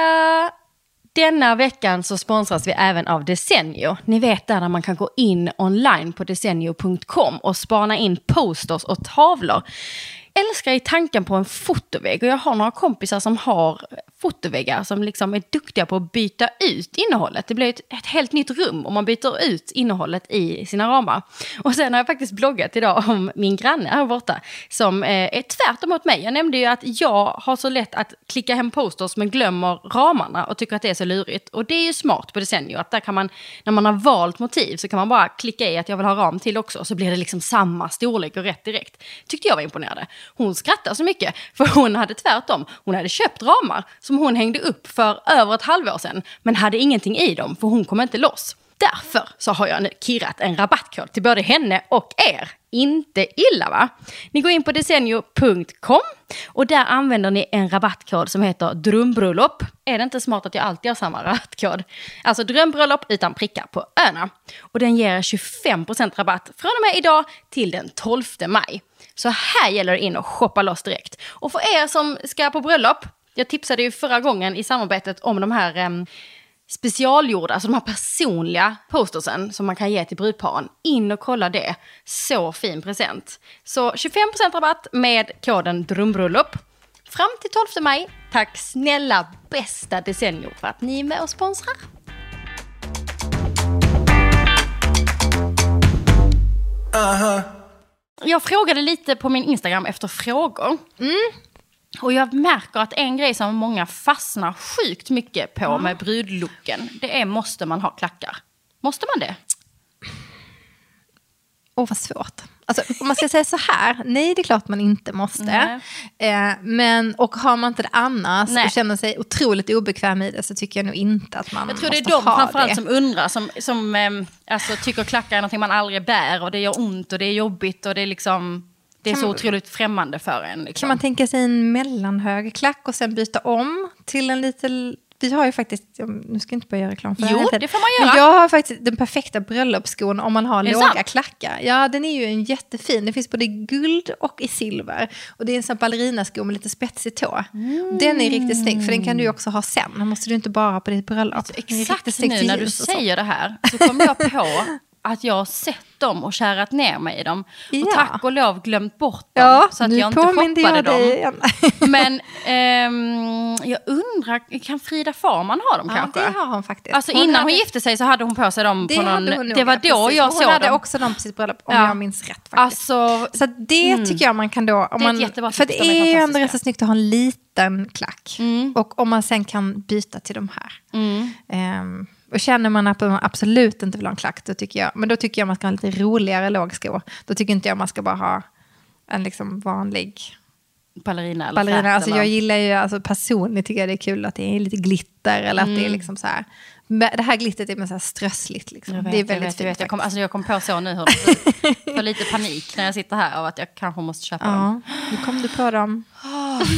A: Denna veckan så sponsras vi även av Desenio. Ni vet där där man kan gå in online på desenio.com och spana in posters och tavlor. Älskar i tanken på en fotovägg och jag har några kompisar som har fotoväggar som liksom är duktiga på att byta ut innehållet. Det blir ett, ett helt nytt rum om man byter ut innehållet i sina ramar. Och sen har jag faktiskt bloggat idag om min granne här borta som eh, är tvärt emot mig. Jag nämnde ju att jag har så lätt att klicka hem posters men glömmer ramarna och tycker att det är så lurigt. Och det är ju smart på Desenio att där kan man, när man har valt motiv så kan man bara klicka i att jag vill ha ram till också så blir det liksom samma storlek och rätt direkt. Tyckte jag var imponerande. Hon skrattade så mycket för hon hade tvärtom. Hon hade köpt ramar som hon hängde upp för över ett halvår sedan men hade ingenting i dem för hon kom inte loss. Därför så har jag nu kirrat en rabattkod till både henne och er. Inte illa va? Ni går in på decennio.com och där använder ni en rabattkod som heter drömbröllop. Är det inte smart att jag alltid har samma rabattkod? Alltså drömbröllop utan prickar på öna. Och den ger 25% rabatt från och med idag till den 12 maj. Så här gäller det in och shoppa loss direkt. Och för er som ska på bröllop, jag tipsade ju förra gången i samarbetet om de här eh, specialgjorda, alltså de här personliga postersen som man kan ge till brudparen. In och kolla det. Så fin present. Så 25% rabatt med koden drömbröllop. Fram till 12 maj. Tack snälla bästa decennium för att ni är med och sponsrar. Uh-huh. Jag frågade lite på min Instagram efter frågor. Och jag märker att en grej som många fastnar sjukt mycket på med brudlooken, det är måste man ha klackar? Måste man det?
B: Åh, vad svårt. Alltså, om man ska säga så här, nej det är klart man inte måste. Eh, men, och har man inte det annars
A: Nej.
B: och känner sig otroligt obekväm i det så tycker jag nog inte att man
A: Jag tror det är
B: måste
A: de
B: ha
A: framförallt
B: det.
A: som undrar, som, som ehm, alltså, tycker klackar är någonting man aldrig bär och det gör ont och det är jobbigt och det är liksom, det är
B: Kan
A: så
B: man-
A: otroligt främmande för en. Liksom.
B: Kan man tänka sig en mellanhög klack och sen byta om till en lite... Vi har ju faktiskt, nu ska jag inte börja göra reklam för
A: Jo,
B: hela tiden.
A: det får man
B: Men
A: göra.
B: jag har faktiskt den perfekta bröllopsskon om man har
A: det
B: låga
A: sant?
B: klackar. Ja, den är ju en jättefin. Det finns både i guld och i silver. Och det är en sån ballerinasko med lite spetsig tå. Den är riktigt snygg, för den kan du ju också ha sen. Den måste du inte bara ha på ditt bröllop. Den
A: Exakt nu när du säger det här så kom jag på [LAUGHS] att jag har sett dem och kärat ner mig i dem. Och
B: Ja.
A: tack och lov glömt bort dem
B: Ja,
A: så att jag inte shoppade
B: jag
A: dem.
B: igen. [LAUGHS]
A: Men ehm, jag undrar, kan Frida Farman ha dem
B: Ja,
A: kanske?
B: det har hon faktiskt.
A: Alltså innan
B: hade-
A: hon gifte sig så hade hon på sig dem
B: det
A: på någon...
B: hade hon nog,
A: det var då
B: precis.
A: jag
B: hon
A: såg
B: hade
A: dem.
B: också dem på sitt bröllop, om
A: Ja.
B: jag minns rätt. Faktiskt.
A: Alltså,
B: Så det tycker jag man kan då... Om
A: Det är ett
B: man,
A: jättebra
B: för det
A: de är
B: ju ändå rätt så snyggt att ha en liten klack.
A: Mm.
B: Och om man sen kan byta till de här. Ehm, och känner man att man absolut inte vill ha en klack, då tycker jag, men då tycker jag man ska ha en lite roligare låg sko. Då tycker inte jag man ska bara ha en liksom vanlig
A: ballerina eller
B: ballerina. Alltså jag gillar ju, alltså personligen tycker jag det är kul att det är lite glitter eller att det är liksom så här. Det här glittret är med så här strössligt liksom.
A: Jag vet,
B: det är
A: jag
B: väldigt
A: jag, vet.
B: fint
A: Jag, kom, alltså jag kom på så nu hur det får lite panik när jag sitter här av att jag kanske måste köpa dem.
B: Ja, nu kom du på dem.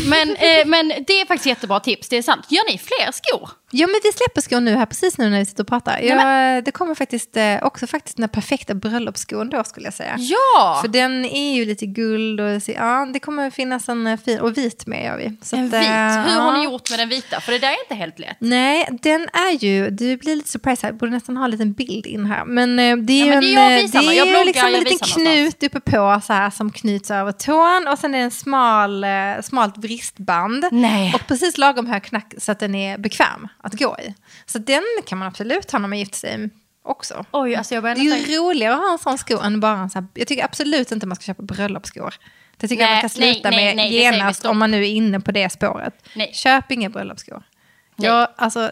A: Men, eh, men det är faktiskt jättebra tips, det är sant. Gör ni fler skor
B: Ja, men vi släpper skon nu här precis nu när vi sitter och pratar. Ja, det kommer faktiskt eh, också faktiskt den perfekta bröllopsskon då skulle jag säga.
A: Ja!
B: För den är ju lite guld och ja, det kommer finnas en eh, fin, och vit med gör vi. Så
A: en
B: att,
A: vit.
B: eh,
A: Hur har
B: ja.
A: ni gjort med den vita? För det där är inte helt lätt.
B: Nej, den är ju, du blir lite surprised här, jag borde nästan ha en liten bild in här. Men eh, det är
A: Ja,
B: ju
A: men det
B: en,
A: är jag
B: eh,
A: visar
B: det är
A: Jag
B: ju
A: bloggar,
B: liksom en
A: jag
B: liten knut uppe på så här som knyts över tån och sen är det en smal, eh, smalt vristband.
A: Nej.
B: Och precis lagom hög knack så att den är bekväm att gå i. Så den kan man absolut ha när man gifter sig också.
A: Oj, alltså jag
B: Det är ju roligare att ha en sån sko än bara en sån här, jag tycker absolut inte man ska köpa bröllopsskor. Det tycker jag
A: Nej,
B: man ska sluta
A: nej,
B: med
A: nej,
B: genast om man nu är inne på det spåret. Köp inga bröllopsskor.
A: Nej.
B: Ja, alltså,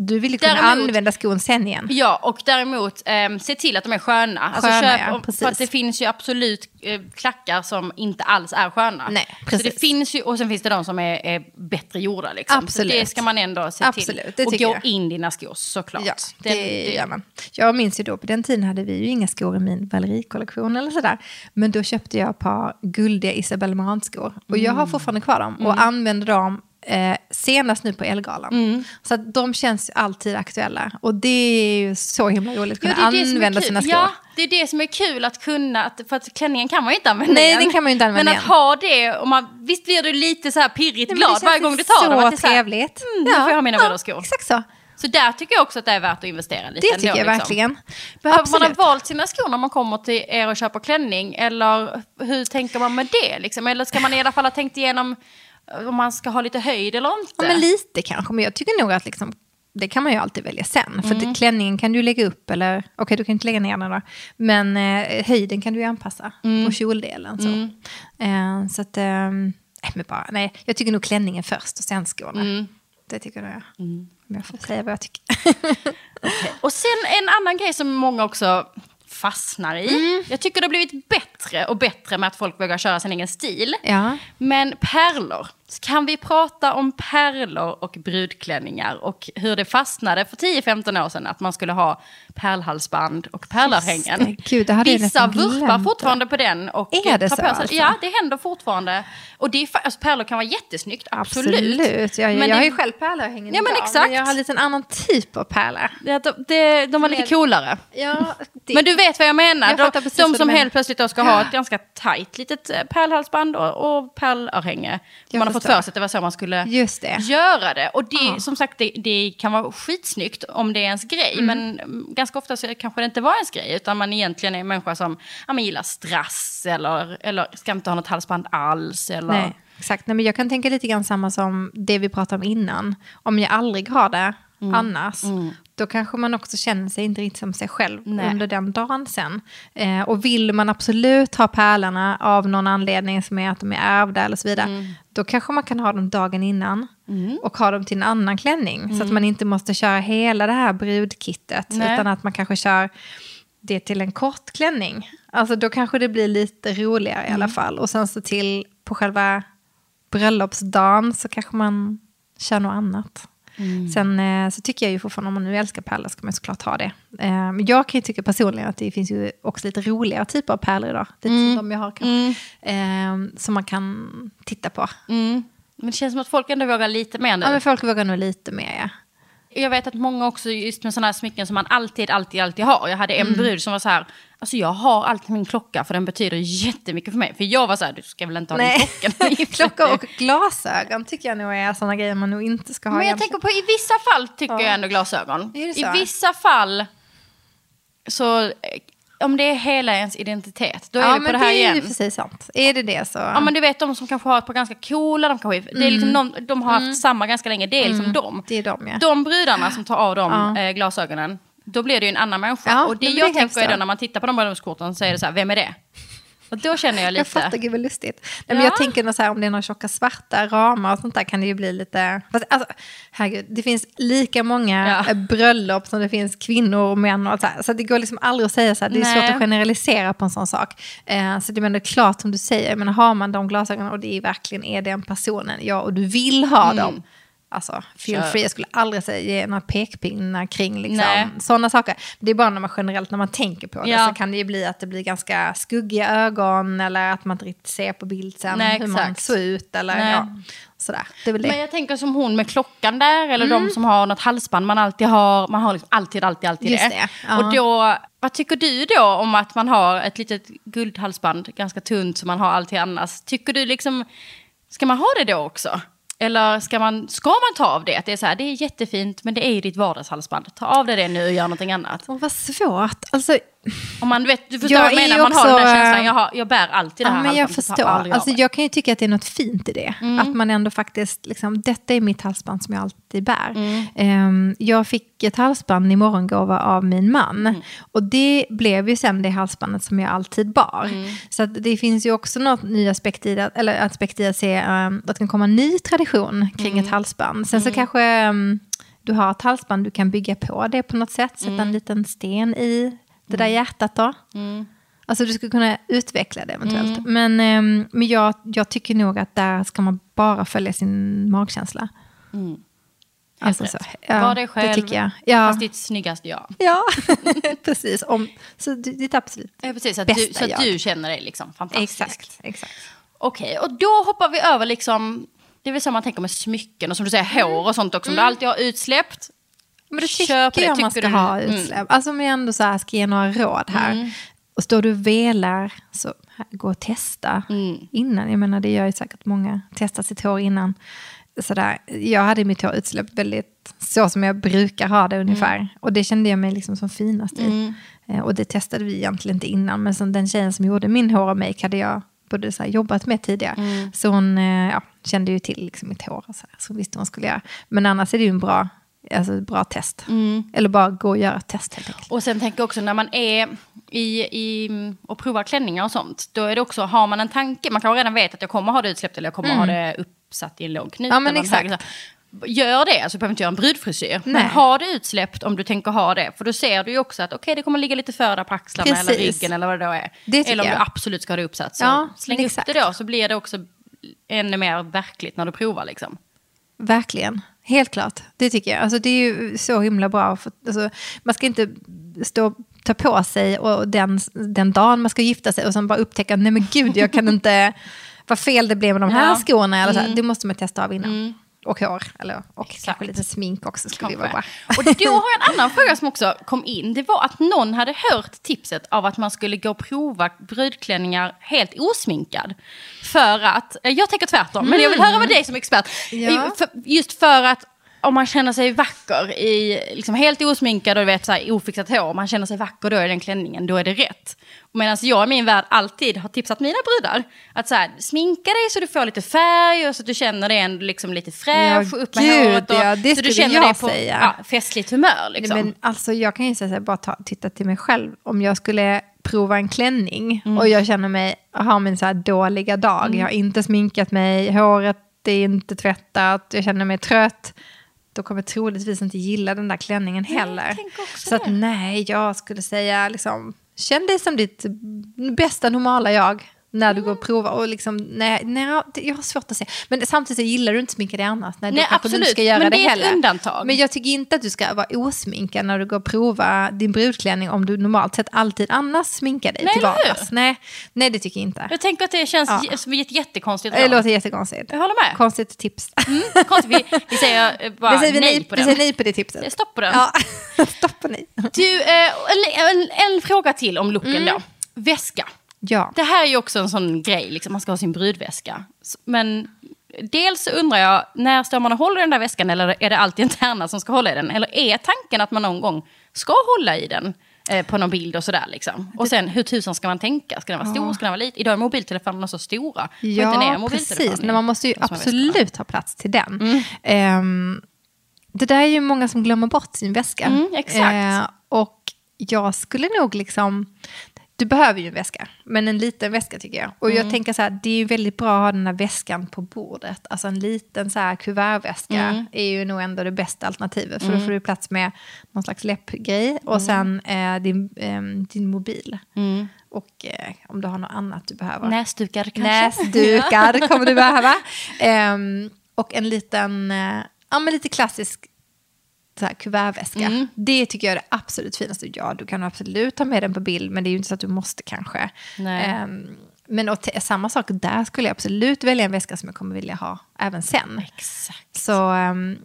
B: du vill ju kunna
A: Däremot-
B: använda skon sen igen.
A: Ja, och däremot ehm, se till att de är sköna. Alltså,
B: Sköna,
A: köp,
B: ja, precis.
A: för att det finns ju absolut eh, klackar som inte alls är sköna.
B: Nej,
A: så
B: precis.
A: det finns ju, och sen finns det de som är, är bättre gjorda. Liksom.
B: Absolut.
A: Så det ska man ändå se
B: Absolut, det
A: till. Och gå
B: jag.
A: in dina skor såklart.
B: Ja, det,
A: Den-
B: gör man. Jag minns ju då, på den tiden hade vi ju inga skor i min Valerie-kollektion eller sådär. Men då köpte jag ett par guldiga Isabelle Marant-skor. Och jag har
A: Mm.
B: fortfarande kvar dem och använder dem eh, senast nu på Elgalan.
A: Mm.
B: Så att de känns alltid aktuella. Och det är ju så himla roligt att
A: Ja,
B: kunna
A: är
B: använda sina skor.
A: Ja, det är det som är kul att kunna, att, för att klänningen kan man ju inte använda
B: Nej,
A: igen.
B: den kan man inte använda
A: Men att
B: igen.
A: ha det, och man, visst blir du lite så här pirrigt
B: Nej,
A: glad varje
B: känns
A: gång du tar dem. Att det är så
B: trevligt.
A: Mm, nu får jag ha mina bröllopsskor.
B: Exakt så.
A: Så där tycker jag också att det är värt att investera lite
B: Det tycker
A: ändå,
B: jag
A: liksom.
B: verkligen.
A: Behöver
B: Absolut.
A: man ha valt sina skor när man kommer till er och köper klänning? Eller hur tänker man med det? Liksom? Eller ska man i alla fall ha tänkt igenom om man ska ha lite höjd eller inte?
B: Ja, men lite kanske, men jag tycker nog att liksom, det kan man ju alltid välja sen. För
A: Mm.
B: klänningen kan du lägga upp, eller okej du kan inte lägga ner den då. Men eh, höjden kan du ju anpassa
A: Mm.
B: på kjoldelen. Så, eh, så att, eh, men bara, nej, jag tycker nog klänningen först och sen skorna.
A: Mm.
B: Det tycker jag. Om jag får säga vad jag tycker. [LAUGHS]
A: Och sen en annan grej som många också fastnar i.
B: Mm.
A: Jag tycker det har blivit bättre och bättre med att folk vågar köra sin egen stil.
B: ja.
A: Men pärlor. Kan vi prata om pärlor och brudklänningar och hur det fastnade för 10-15 år sedan att man skulle ha pärlhalsband och pärlörhängen.
B: Gud,
A: Vissa vurpar fortfarande på den. Och
B: Är det så alltså?
A: Ja, det händer fortfarande. Och det är, alltså, pärlor kan vara jättesnyggt, absolut.
B: Absolut. Jag,
A: Men
B: jag
A: det-
B: har ju själv pärlörhängen
A: Ja, men
B: idag,
A: exakt.
B: Men jag har lite en annan typ av pärlor.
A: Det, de, de, de var lite coolare.
B: Ja, det,
A: Men du vet vad jag menar.
B: Jag
A: de de som helt plötsligt ska ha ett ganska tajt litet eh, pärlhalsband och, och pärlörhänge. Man har fått för sig att det var så man skulle
B: det.
A: göra det. Och det,
B: Ja.
A: som sagt, det, det kan vara skitsnyggt om det är ens grej.
B: Mm.
A: Men mm, ganska ofta så kanske det inte var ens grej. Utan man egentligen är en människa som ja, men gillar strass eller, eller ska inte ha något halsband alls. Eller,
B: Nej, exakt. Nej, men jag kan tänka lite grann samma som det vi pratade om innan. Om jag aldrig har det
A: Mm.
B: annars, då kanske man också känner sig inte riktigt som sig själv
A: Nej.
B: under den dagen sen. Eh, och vill man absolut ha pärlorna av någon anledning som är att de är ärvda eller så vidare,
A: Mm.
B: då kanske man kan ha dem dagen innan och ha dem till en annan klänning. Så att man inte måste köra hela det här brudkittet,
A: Nej.
B: utan att man kanske kör det till en kort klänning. Alltså då kanske det blir lite roligare i alla fall. Och sen så till på själva bröllopsdagen så kanske man kör något annat. Sen eh, så tycker jag ju fortfarande om man nu älskar pärlor ska man såklart ha det. Eh, men jag kan ju tycka personligen att det finns ju också lite roligare typer av pärlor idag. Lite som de jag har kanske. Eh, som man kan titta på.
A: Mm. Men det känns som att folk ändå vågar lite mer nu.
B: Ja men folk vågar nog lite mer ja.
A: Jag vet att många också, just med sådana här smycken som man alltid, alltid, alltid har. Jag hade en
B: Mm.
A: brud som var så här, alltså jag har alltid min klocka för den betyder jättemycket för mig. För jag var så här, du ska väl inte ha din klocka? [LAUGHS]
B: Klocka
A: dig?"
B: och glasögon tycker jag nog är sådana grejer man nog inte ska ha.
A: Men jag
B: egentligen.
A: tänker på i vissa fall tycker jag ändå glasögon.
B: Det
A: I vissa fall så, eh, om det är hela ens identitet, då är
B: ja,
A: vi på
B: men
A: det här
B: är ju
A: igen.
B: precis sant. Är det det så...
A: Ja men du vet de som kanske har ett par ganska coola, de, kanske, det är liksom någon, de har haft samma ganska länge, det är liksom dem.
B: Mm. Det är de ja.
A: De brudarna som tar av de
B: Ja.
A: eh, glasögonen, då blir det ju en annan människa.
B: Ja,
A: och det
B: men det
A: jag tänker är då när man tittar på de bröllopskorten så är det så här, vem är det? Och då känner jag lite...
B: Jag fattar, gud vad lustigt. Nej, men
A: Ja.
B: jag tänker nog så här, om det är några tjocka svarta ramar och sånt där kan det ju bli lite... Fast, alltså, herregud, det finns lika många
A: Ja.
B: bröllop som det finns kvinnor och män och så här. Så det går liksom aldrig att säga så här, det är
A: Nej.
B: svårt att generalisera på en sån sak. Eh, så det är klart som du säger, men har man de glasögonen och det är verkligen är den personen, ja, och du vill ha
A: Mm.
B: dem, Alltså, feel free. Jag skulle aldrig säga, ge några pekpinnar kring liksom, sådana saker. Det är bara när man generellt, när man tänker på det,
A: Ja.
B: så kan det ju bli att det blir ganska skuggiga ögon eller att man inte riktigt ser på bild sen
A: Nej,
B: hur man såg ut eller ja, sådär. Det det.
A: Men jag tänker som hon med klockan där, eller
B: Mm.
A: de som har något halsband man alltid har. Man har liksom alltid, alltid, alltid
B: Just
A: det.
B: det.
A: Och då, vad tycker du då om att man har ett litet guldhalsband, ganska tunt, som man har alltid annars? Tycker du liksom, ska man ha det då också? Eller ska man, ska man ta av det? Att det är så här, det är jättefint, men det är ju ditt vardagshalsband. Ta av dig det nu och gör någonting annat.
B: Och vad svårt. Alltså,
A: om man vet, du förstår
B: Jag
A: vad jag menar,
B: ju
A: man har den där
B: också,
A: känslan, jag, har, jag bär alltid det här
B: Ja, men jag
A: halsbandet,
B: förstår. Alltså, jag kan ju tycka att det är något fint i det.
A: Mm.
B: Att man ändå faktiskt, liksom, detta är mitt halsband som jag alltid bär.
A: Mm.
B: Ehm, jag fick ett halsband i morgongåva av min man.
A: Mm.
B: Och det blev ju sen det halsbandet som jag alltid bar.
A: Mm.
B: Så det finns ju också något ny aspekt i det, eller aspekt i att se um, att det kan komma en ny tradition kring
A: Mm.
B: ett halsband. Sen så kanske um, du har ett halsband, du kan bygga på det på något sätt. Sätta
A: Mm.
B: en liten sten i det där hjärtat då. Alltså du skulle kunna utveckla det eventuellt.
A: Mm.
B: Men, ehm, men jag, jag tycker nog att där ska man bara följa sin magkänsla. Alltså
A: Helt
B: så,
A: rätt.
B: ja,
A: Var dig själv,
B: Det tycker jag. Ja,
A: fast ditt snyggaste jag.
B: ja. [LAUGHS] precis. Om, så du- ditt absolut.
A: Ja, precis, så att, du,
B: Bästa
A: så att
B: jag.
A: du känner dig liksom fantastisk.
B: Exakt, exakt.
A: Okej, och då hoppar vi över liksom, det är väl så man tänker med smycken och som du säger hår och sånt också. Om du alltid har utsläppt,
B: Men
A: på
B: tycker
A: det,
B: jag man ska
A: du?
B: ha
A: Mm.
B: utsläpp. Alltså om jag ändå så här ska ge några råd här. Och står du och velar, så gå och testa innan. Jag menar det gör ju säkert många, testa sitt hår innan. Sådär. Jag hade mitt hår utsläppt väldigt så som jag brukar ha det ungefär. Och det kände jag mig liksom som finast i. Eh, Och det testade vi egentligen inte innan. Men den tjejen som gjorde min hår och make hade jag både så jobbat med tidigare. Så hon eh, ja, kände ju till liksom mitt hår och så, här, så visste hon skulle göra. Men annars är det ju en bra, alltså, ett bra test. Eller bara gå och göra ett test helt enkelt.
A: Och sen tänker jag också när man är i, i och provar klänningar och sånt. Då är det också, har man en tanke, man kanske redan vet att jag kommer ha det utsläppt eller jag kommer ha det uppsatt i en lång knut.
B: Mm. Ja, men
A: eller
B: exakt.
A: högre. Gör det, alltså du behöver inte göra en brudfrisyr. Men
B: Nej.
A: ha det utsläppt om du tänker ha det. För då ser du ju också att okej det kommer ligga lite för där på axlarna eller
B: Precis.
A: ryggen eller vad det då är.
B: Det
A: eller om
B: jag.
A: du absolut ska ha det uppsatt. Så
B: Ja,
A: släng
B: men
A: upp det då så blir det också ännu mer verkligt när du provar liksom.
B: Verkligen, helt klart. Det tycker jag. Alltså, det är ju så himla bra. För, alltså, man ska inte stå ta på sig och den, den dagen man ska gifta sig och sen bara upptäcka, nej men gud, jag kan [LAUGHS] inte, vad fel det blev med de här
A: Ja.
B: skorna. Eller så här. Det måste man testa av innan.
A: Mm.
B: Och hår, eller, och
A: Exakt.
B: kanske lite smink också skulle ju vara bra.
A: Kanske. Och då har jag en annan fråga som också kom in. Det var att någon hade hört tipset av att man skulle gå och prova brudklänningar helt osminkad. För att, eh, jag tänker tvärtom, men jag vill höra vad dig som expert.
B: Ja.
A: Just för att om man känner sig vacker i, liksom helt osminkad och vet, så här, ofixat hår, man känner sig vacker då i den klänningen, då är det rätt. Medan jag i min värld alltid har tipsat mina brudar att så här, sminka dig så du får lite färg och så att du känner dig ändå liksom lite fräsch och upp med
B: gud,
A: håret. Och,
B: ja, det
A: så du känner
B: jag
A: dig på
B: säga.
A: Ja, festligt humör. Liksom.
B: Nej, men alltså, jag kan ju säga så här, bara ta, titta till mig själv. Om jag skulle prova en klänning
A: Mm.
B: och jag känner mig, har min så här dåliga dag, jag har inte sminkat mig, håret är inte tvättat, jag känner mig trött. Då kommer troligtvis inte gilla den där klänningen heller. så att nej, jag skulle säga liksom, känn dig som ditt bästa normala jag. När du går och provar. Och liksom, nej, nej, jag har svårt att se. Men samtidigt så gillar du inte sminka dig annars. Nej,
A: Nej,
B: kanske du
A: absolut.
B: ska göra
A: Men
B: det,
A: det är ett undantag.
B: Men jag tycker inte att du ska vara osminkad när du går och prova din brudklänning om du normalt sett alltid annars sminkar dig
A: Nej,
B: till vardags. Nej, nej, det tycker jag inte.
A: Jag tänker att det känns
B: Ja.
A: som ett jättekonstigt
B: Det låter jättekonstigt.
A: Jag håller med.
B: Konstigt tips.
A: Mm, konstigt. Vi, vi säger [LAUGHS] bara
B: Vi säger vi
A: nej
B: nej,
A: på
B: vi
A: den.
B: säger nej på det tipset.
A: Stopp på den.
B: Ja, [LAUGHS] stopp på nej.
A: Du, eh, en, en, en fråga till om looken
B: Mm.
A: då. Väska.
B: Ja.
A: Det här är ju också en sån grej, liksom, man ska ha sin brudväska. Men dels undrar jag, när står man och håller i den där väskan eller är det alltid en tärna som ska hålla i den? Eller är tanken att man någon gång ska hålla i den eh, på någon bild och sådär liksom? Och sen hur tusan ska man tänka? Ska den vara stor? Ska den vara liten? Idag är mobiltelefonerna så stora.
B: Ja, precis. Men man måste ju absolut ha plats till den.
A: Mm.
B: Ehm, det där är ju många som glömmer bort sin väska.
A: Mm, exakt.
B: Eh, och jag skulle nog liksom... Du behöver ju en väska, men en liten väska tycker jag. Och
A: Mm.
B: jag tänker så här, det är ju väldigt bra att ha den här väskan på bordet. Alltså en liten så här kuvertväska
A: Mm.
B: är ju nog ändå det bästa alternativet. För då får du plats med någon slags läppgrej och sen eh, din, ehm, din mobil.
A: Mm.
B: Och eh, om du har något annat du behöver.
A: Näsdukar kanske?
B: Näsdukar [LAUGHS] kommer du behöva. Ehm, och en liten, eh, ja, men lite klassisk så här, kuvertväska.
A: Mm.
B: Det tycker jag är det absolut finaste. Ja, du kan absolut ta med den på bild, men det är ju inte så att du måste kanske. Ehm, men och samma sak där skulle jag absolut välja en väska som jag kommer vilja ha även sen.
A: Exakt.
B: Så, um,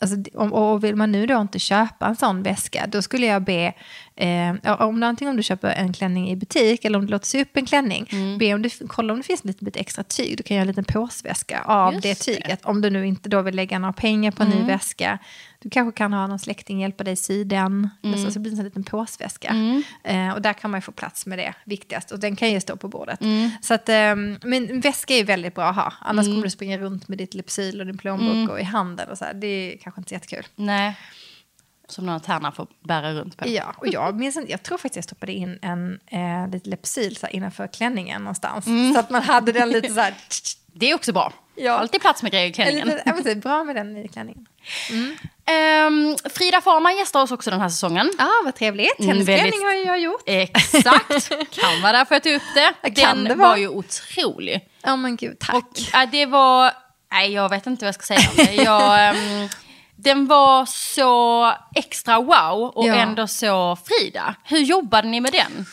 B: alltså, om, och vill man nu då inte köpa en sån väska, då skulle jag be, eh, om, antingen om du köper en klänning i butik eller om du låter sy upp en klänning,
A: Mm.
B: be om du, kolla om det finns lite bit extra tyg, du kan göra en liten påsväska av
A: Just
B: det
A: det. Mm.
B: tyget. Om du nu inte då vill lägga några pengar på en ny väska, du kanske kan ha någon släkting hjälpa dig sy den,
A: Mm.
B: så, så blir det en liten påsväska. Eh, och där kan man ju få plats med det viktigast, och den kan ju stå på bordet.
A: Mm.
B: Så att, ehm, men en väska är ju väldigt bra att ha, annars kommer du springa runt med ditt Lypsyl och din plånbok
A: Mm.
B: och i handen och så här. Det är kanske inte så jättekul.
A: Nej. Som några tärna får bära runt på.
B: Ja, och jag minns jag tror faktiskt jag stoppade in en eh, lite Lypsyl innanför klänningen någonstans.
A: Mm.
B: Så att man hade den lite så här, [LAUGHS]
A: Det är också bra.
B: Ja.
A: Alltid plats med grejer i
B: en
A: klänningen.
B: så, bra med den i klänningen. [LAUGHS]
A: Ehm, Frida Farman gästar oss också den här säsongen.
B: Ja, vad trevligt.
A: Mm,
B: Hennes klänning har jag gjort.
A: Exakt. kan vara därför jag tog upp det.
B: Kan
A: Den
B: det
A: var ju otrolig.
B: Ja, men gud, tack.
A: Och äh, det var... Nej, jag vet inte vad jag ska säga om det. Jag, ehm, den var så extra wow och
B: Ja.
A: ändå så Frida. Hur jobbade ni med den?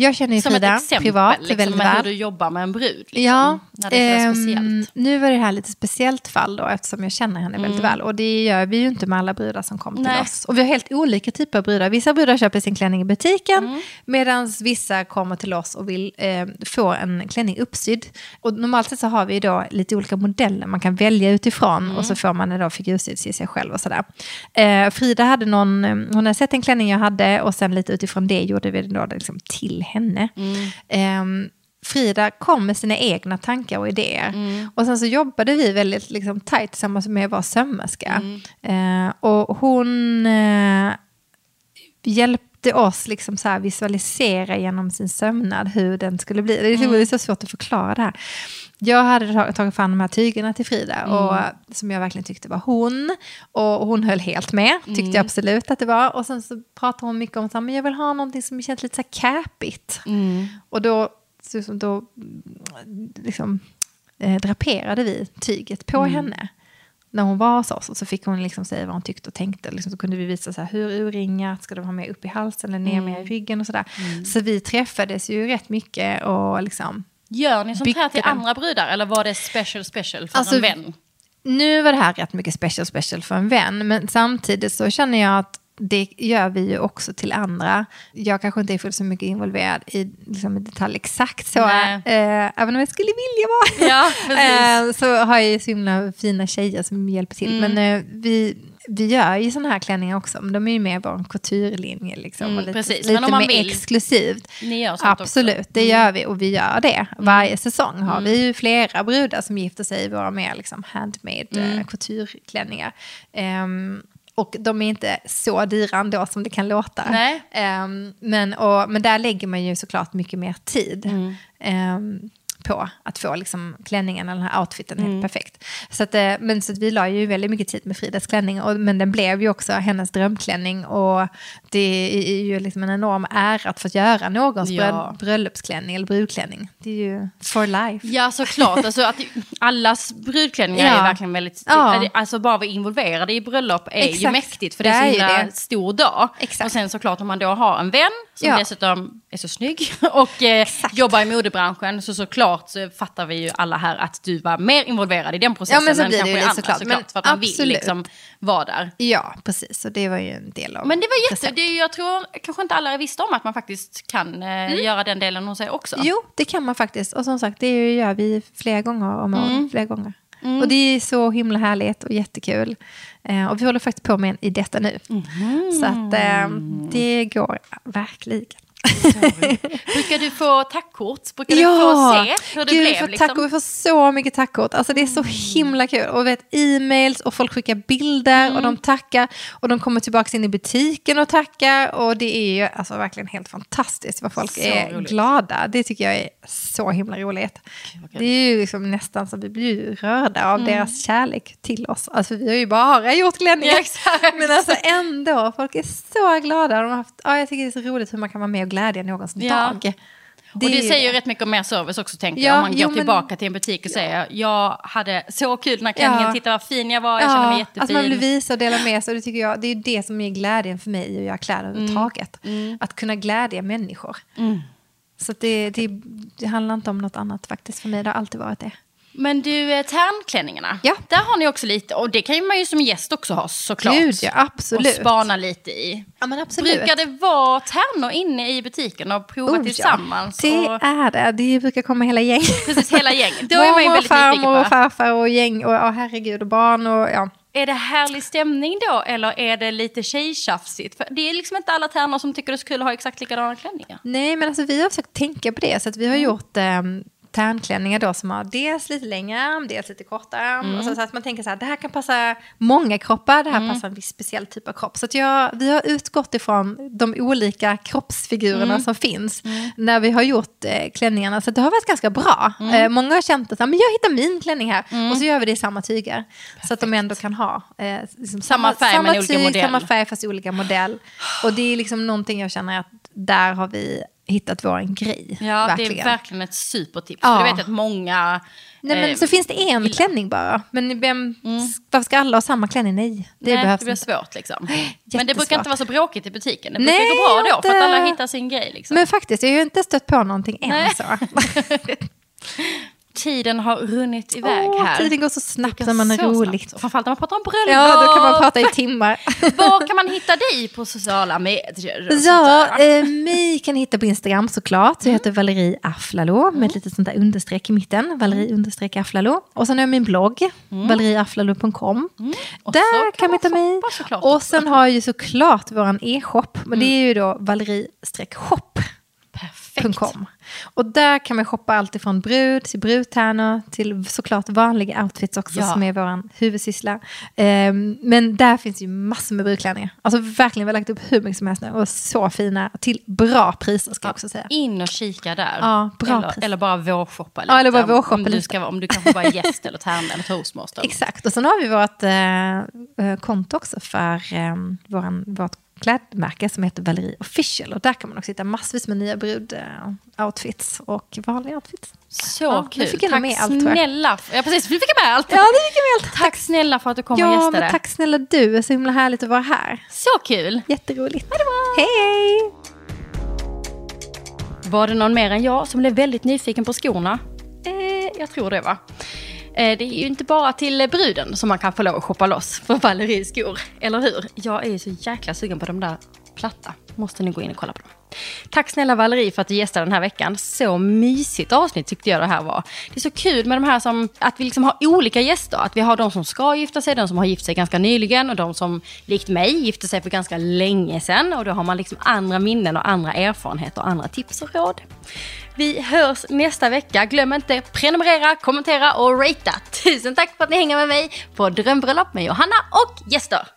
B: Jag känner ju
A: Som
B: Frida
A: ett exempel
B: privat,
A: liksom,
B: väldigt
A: med hur du jobbar med en brud. Liksom,
B: Ja,
A: när det är
B: ehm,
A: speciellt.
B: nu var det här lite speciellt fall då eftersom jag känner henne väldigt väl. Och det gör vi ju inte med alla brudar som kommer till
A: Mm.
B: Oss. Och vi har helt olika typer av brudar. Vissa brudar köper sin klänning i butiken
A: Mm.
B: medan vissa kommer till oss och vill eh, få en klänning uppsydd. Och normalt sett så har vi då lite olika modeller man kan välja utifrån och
A: Mm.
B: så får man det då figursydd till sig själv och sådär. Eh, Frida hade någon, eh, hon hade sett en klänning jag hade och sen lite utifrån det gjorde vi det då liksom till henne. Ehm, Frida kom med sina egna tankar och idéer. Och sen så jobbade vi väldigt liksom, tajt tillsammans med vår sömmerska. Eh, och hon eh, hjälpte oss liksom så här visualisera genom sin sömnad hur den skulle bli. Det är, det är så svårt att förklara det här. Jag hade tag- tagit fram de här tygerna till Frida, och, som jag verkligen tyckte var hon. Och hon höll helt med, tyckte jag absolut att det var. Och sen så pratade hon mycket om att jag vill ha någonting som känns lite så här capigt. Och då, så, då mm, liksom, eh, draperade vi tyget på henne när hon var hos oss. Och så fick hon liksom säga vad hon tyckte och tänkte. Liksom, så kunde vi visa så här, hur urringat, ska det vara mer upp i halsen eller ner mer i ryggen och sådär. Så vi träffades ju rätt mycket och liksom...
A: Gör ni sånt här
B: byggde
A: till
B: den.
A: andra brudar eller var det special special för
B: Alltså,
A: en vän?
B: Nu var det här rätt mycket special special för en vän, men samtidigt så känner jag att det gör vi ju också till andra. Jag kanske inte är fullt så mycket involverad i, liksom, detalj exakt så, eh, även om jag skulle vilja vara.
A: Ja. [LAUGHS]
B: Eh, så har jag ju så himla fina tjejer som hjälper till.
A: Mm.
B: Men eh, vi, vi gör ju sådana här klänningar också, men de är ju mer vår couturelinje. Liksom,
A: Mm,
B: lite,
A: precis.
B: lite
A: Men om
B: mer
A: vill-
B: exklusivt. Absolut,
A: också.
B: det gör vi och vi gör det. Varje säsong
A: Mm.
B: har vi ju flera brudar som gifter sig i våra mer liksom handmade
A: Mm.
B: eh, coutureklänningar. Ehm, och de är inte så dyra ändå som det kan låta. Ehm, men, och, men där lägger man ju såklart mycket mer tid.
A: Mm.
B: ehm, på att få liksom klänningen eller den här outfiten
A: Mm.
B: helt perfekt. Så, att, eh, men, så vi la ju väldigt mycket tid med Fridas klänning, och, men den blev ju också hennes drömklänning. Och det är ju liksom en enorm ära att få göra någons
A: Ja.
B: bröll- bröllopsklänning eller brudklänning. Det är ju for life.
A: Ja, såklart. Alltså, att allas brudklänningar
B: Ja.
A: är verkligen väldigt...
B: Ja.
A: Alltså bara vara involverade i bröllop är ju
B: Exakt.
A: mäktigt. För det
B: Det
A: är
B: är
A: så
B: ju
A: himla stor dag.
B: Exakt.
A: Och sen såklart om man då har en vän som
B: Ja.
A: dessutom är så snygg [LAUGHS] och eh, jobbar i modebranschen. Så såklart så fattar vi ju alla här att du var mer involverad i den processen
B: Ja, men så
A: än
B: blir
A: kanske
B: det
A: andra
B: såklart.
A: såklart.
B: Men
A: för att man vill
B: absolut.
A: liksom vara där.
B: Ja, precis. Och det var ju en del av
A: Men det var jätte... Det, jag tror kanske inte alla visste om att man faktiskt kan eh, göra den delen hos sig också.
B: Mm. Jo, det kan man faktiskt. Och som sagt, det gör vi flera gånger om året.
A: Mm.
B: Flera gånger. Och det är så himla härligt och jättekul. Eh, och vi håller faktiskt på med en i detta nu.
A: Mm.
B: Så att eh, det går verkligen. [LAUGHS]
A: Brukar du få tackkort? Brukar du få se hur det
B: Gud,
A: blev?
B: får
A: liksom?
B: tack vi får så mycket tackkort. Alltså det är så himla kul. Och vet, e-mails och folk skickar bilder och de tackar. Och de kommer tillbaka in i butiken och tackar. Och det är ju alltså verkligen helt fantastiskt vad folk
A: Så
B: är
A: roligt.
B: glada. Det tycker jag är så himla roligt.
A: kul.
B: Det är ju liksom nästan så vi blir rörda av deras kärlek till oss. Alltså vi har ju bara gjort klänningar. [LAUGHS]
A: Ja.
B: Men alltså ändå, folk är så glada. De har haft, ja, jag tycker det är så roligt hur man kan vara med och glädja någons
A: Ja.
B: dag.
A: och det säger ju
B: det.
A: rätt mycket om mer service också tänker
B: Ja,
A: jag. Om man
B: jo,
A: går
B: men-
A: tillbaka till en butik och säger jag hade så kul den här klänningen,
B: Ja.
A: titta vad fin jag var, jag kände mig jättefin.
B: Alltså man vill visa och dela med sig. Det, tycker jag, det är det som är glädjen för mig att göra kläder överhuvudtaget. Att kunna glädja människor. Så att det, det, det handlar inte om något annat faktiskt för mig. Det har alltid varit det.
A: Men du, eh, tärnklänningarna,
B: Ja.
A: där har ni också lite, och det kan ju man ju som gäst också ha såklart.
B: Gud, ja, absolut.
A: Och spana lite i.
B: Ja, men absolut.
A: Brukar det vara tärnor inne i butiken och prova
B: Oh, ja.
A: tillsammans?
B: Det
A: och,
B: är det. Det brukar komma hela gäng.
A: precis hela gänget. [LAUGHS] Då är man ju väldigt
B: farmor,
A: på.
B: farfar och gäng och ja, herregud och barn och ja.
A: Är det härlig stämning då eller är det lite tjejtjafsigt? För det är liksom inte alla tärnor som tycker det är så kul att ha exakt likadana klänningar.
B: Nej, men alltså vi har försökt tänka på det. Så att vi har gjort eh, tärnklänningar då som har dels lite längre arm, dels lite kortare arm. Och så, så att man tänker så här, det här kan passa många kroppar, det här passar en viss speciell typ av kropp. Så att jag, vi har utgått ifrån de olika kroppsfigurerna som finns när vi har gjort eh, klänningarna. Så det har varit ganska bra. Eh, många har känt att men jag hittar min klänning här och så gör vi det i samma tyger. Så att de ändå kan ha eh, liksom
A: Samma färg,
B: samma
A: men olika
B: tyg,
A: modell.
B: Samma färg fast olika modell. Och det är liksom någonting jag känner att där har vi hittat vår grej.
A: Ja,
B: verkligen.
A: det är verkligen ett supertips.
B: Ja.
A: För du vet att många...
B: Nej, men
A: eh,
B: så finns det en
A: gillar.
B: klänning bara. Men vem, varför ska alla ha samma klänning? Nej, det
A: Nej,
B: behövs
A: det blir
B: inte.
A: svårt liksom. [GASPS] Men det brukar inte vara så bråkigt i butiken. Det brukar
B: Nej,
A: gå bra då, för att
B: inte-
A: alla hittar sin grej. Liksom.
B: Men faktiskt, jag har ju inte stött på någonting än.
A: Nej.
B: Så. [LAUGHS] [LAUGHS] [LAUGHS]
A: Tiden har runnit iväg
B: Åh,
A: här.
B: tiden går så snabbt när man är roligt.
A: snabbt. Och Framförallt när man pratar om bröllop.
B: Ja, då kan man prata i timmar. [LAUGHS]
A: Var kan man hitta dig på sociala medier?
B: Ja, eh, mig kan hitta på Instagram såklart. Så jag heter Valerie Aflalo med ett litet sånt där understreck i mitten. Valerie understreck Aflalo. Och sen har jag min blogg, valerieaflalo.com.
A: Och
B: Där kan man hitta mig.
A: såklart
B: Och sen har jag ju såklart våran e-shop. Men det är ju då valerie-shop. Och där kan man shoppa allt ifrån brud till brudtärnor till såklart vanliga outfits också
A: Ja.
B: som är vår huvudsyssla. Ehm, men där finns ju massor med brudklänningar. Alltså verkligen, vi har lagt upp hur mycket som helst nu och så fina till bra priser ska jag också säga.
A: In och kika där.
B: Ja, bra
A: eller,
B: pris.
A: eller bara vårshoppa lite.
B: Ja, eller bara vårshoppa
A: om, du
B: lite.
A: ska, om du kanske bara är gäst eller tärna eller toastmaster. [LAUGHS]
B: Exakt, och sen har vi vårt eh, eh, konto också för eh, våran, vårt klädmärke som heter Valerie Official. Och där kan man också hitta massvis med nya brudoutfits och vanliga outfits.
A: Så
B: Ja,
A: kul.
B: fick
A: Tack
B: med allt,
A: snälla. Ja, precis. Vi fick med allt.
B: Ja, det gick ju väl.
A: Tack snälla för att du kom och
B: Ja,
A: gästade.
B: men tack snälla du. Det är så himla härligt att vara här.
A: Så kul.
B: Jätteroligt. Hej, hej!
A: Var det någon mer än jag som blev väldigt nyfiken på skorna? Eh, jag tror det va. Eh, det är ju inte bara till bruden som man kan få lov att shoppa loss för Valeries skor, eller hur? Jag är ju så jäkla sugen på de där platta. Måste ni gå in och kolla på dem. Tack snälla Valerie för att du gästade den här veckan. Så mysigt avsnitt tyckte jag det här var. Det är så kul med de här som, att vi liksom har olika gäster. Att vi har de som ska gifta sig, de som har gift sig ganska nyligen och de som likt mig gifte sig för ganska länge sedan. Och då har man liksom andra minnen och andra erfarenheter och andra tips och råd. Vi hörs nästa vecka. Glöm inte prenumerera, kommentera och ratea. Tusen tack för att ni hänger med mig på Drömbröllop med Johanna och gäster.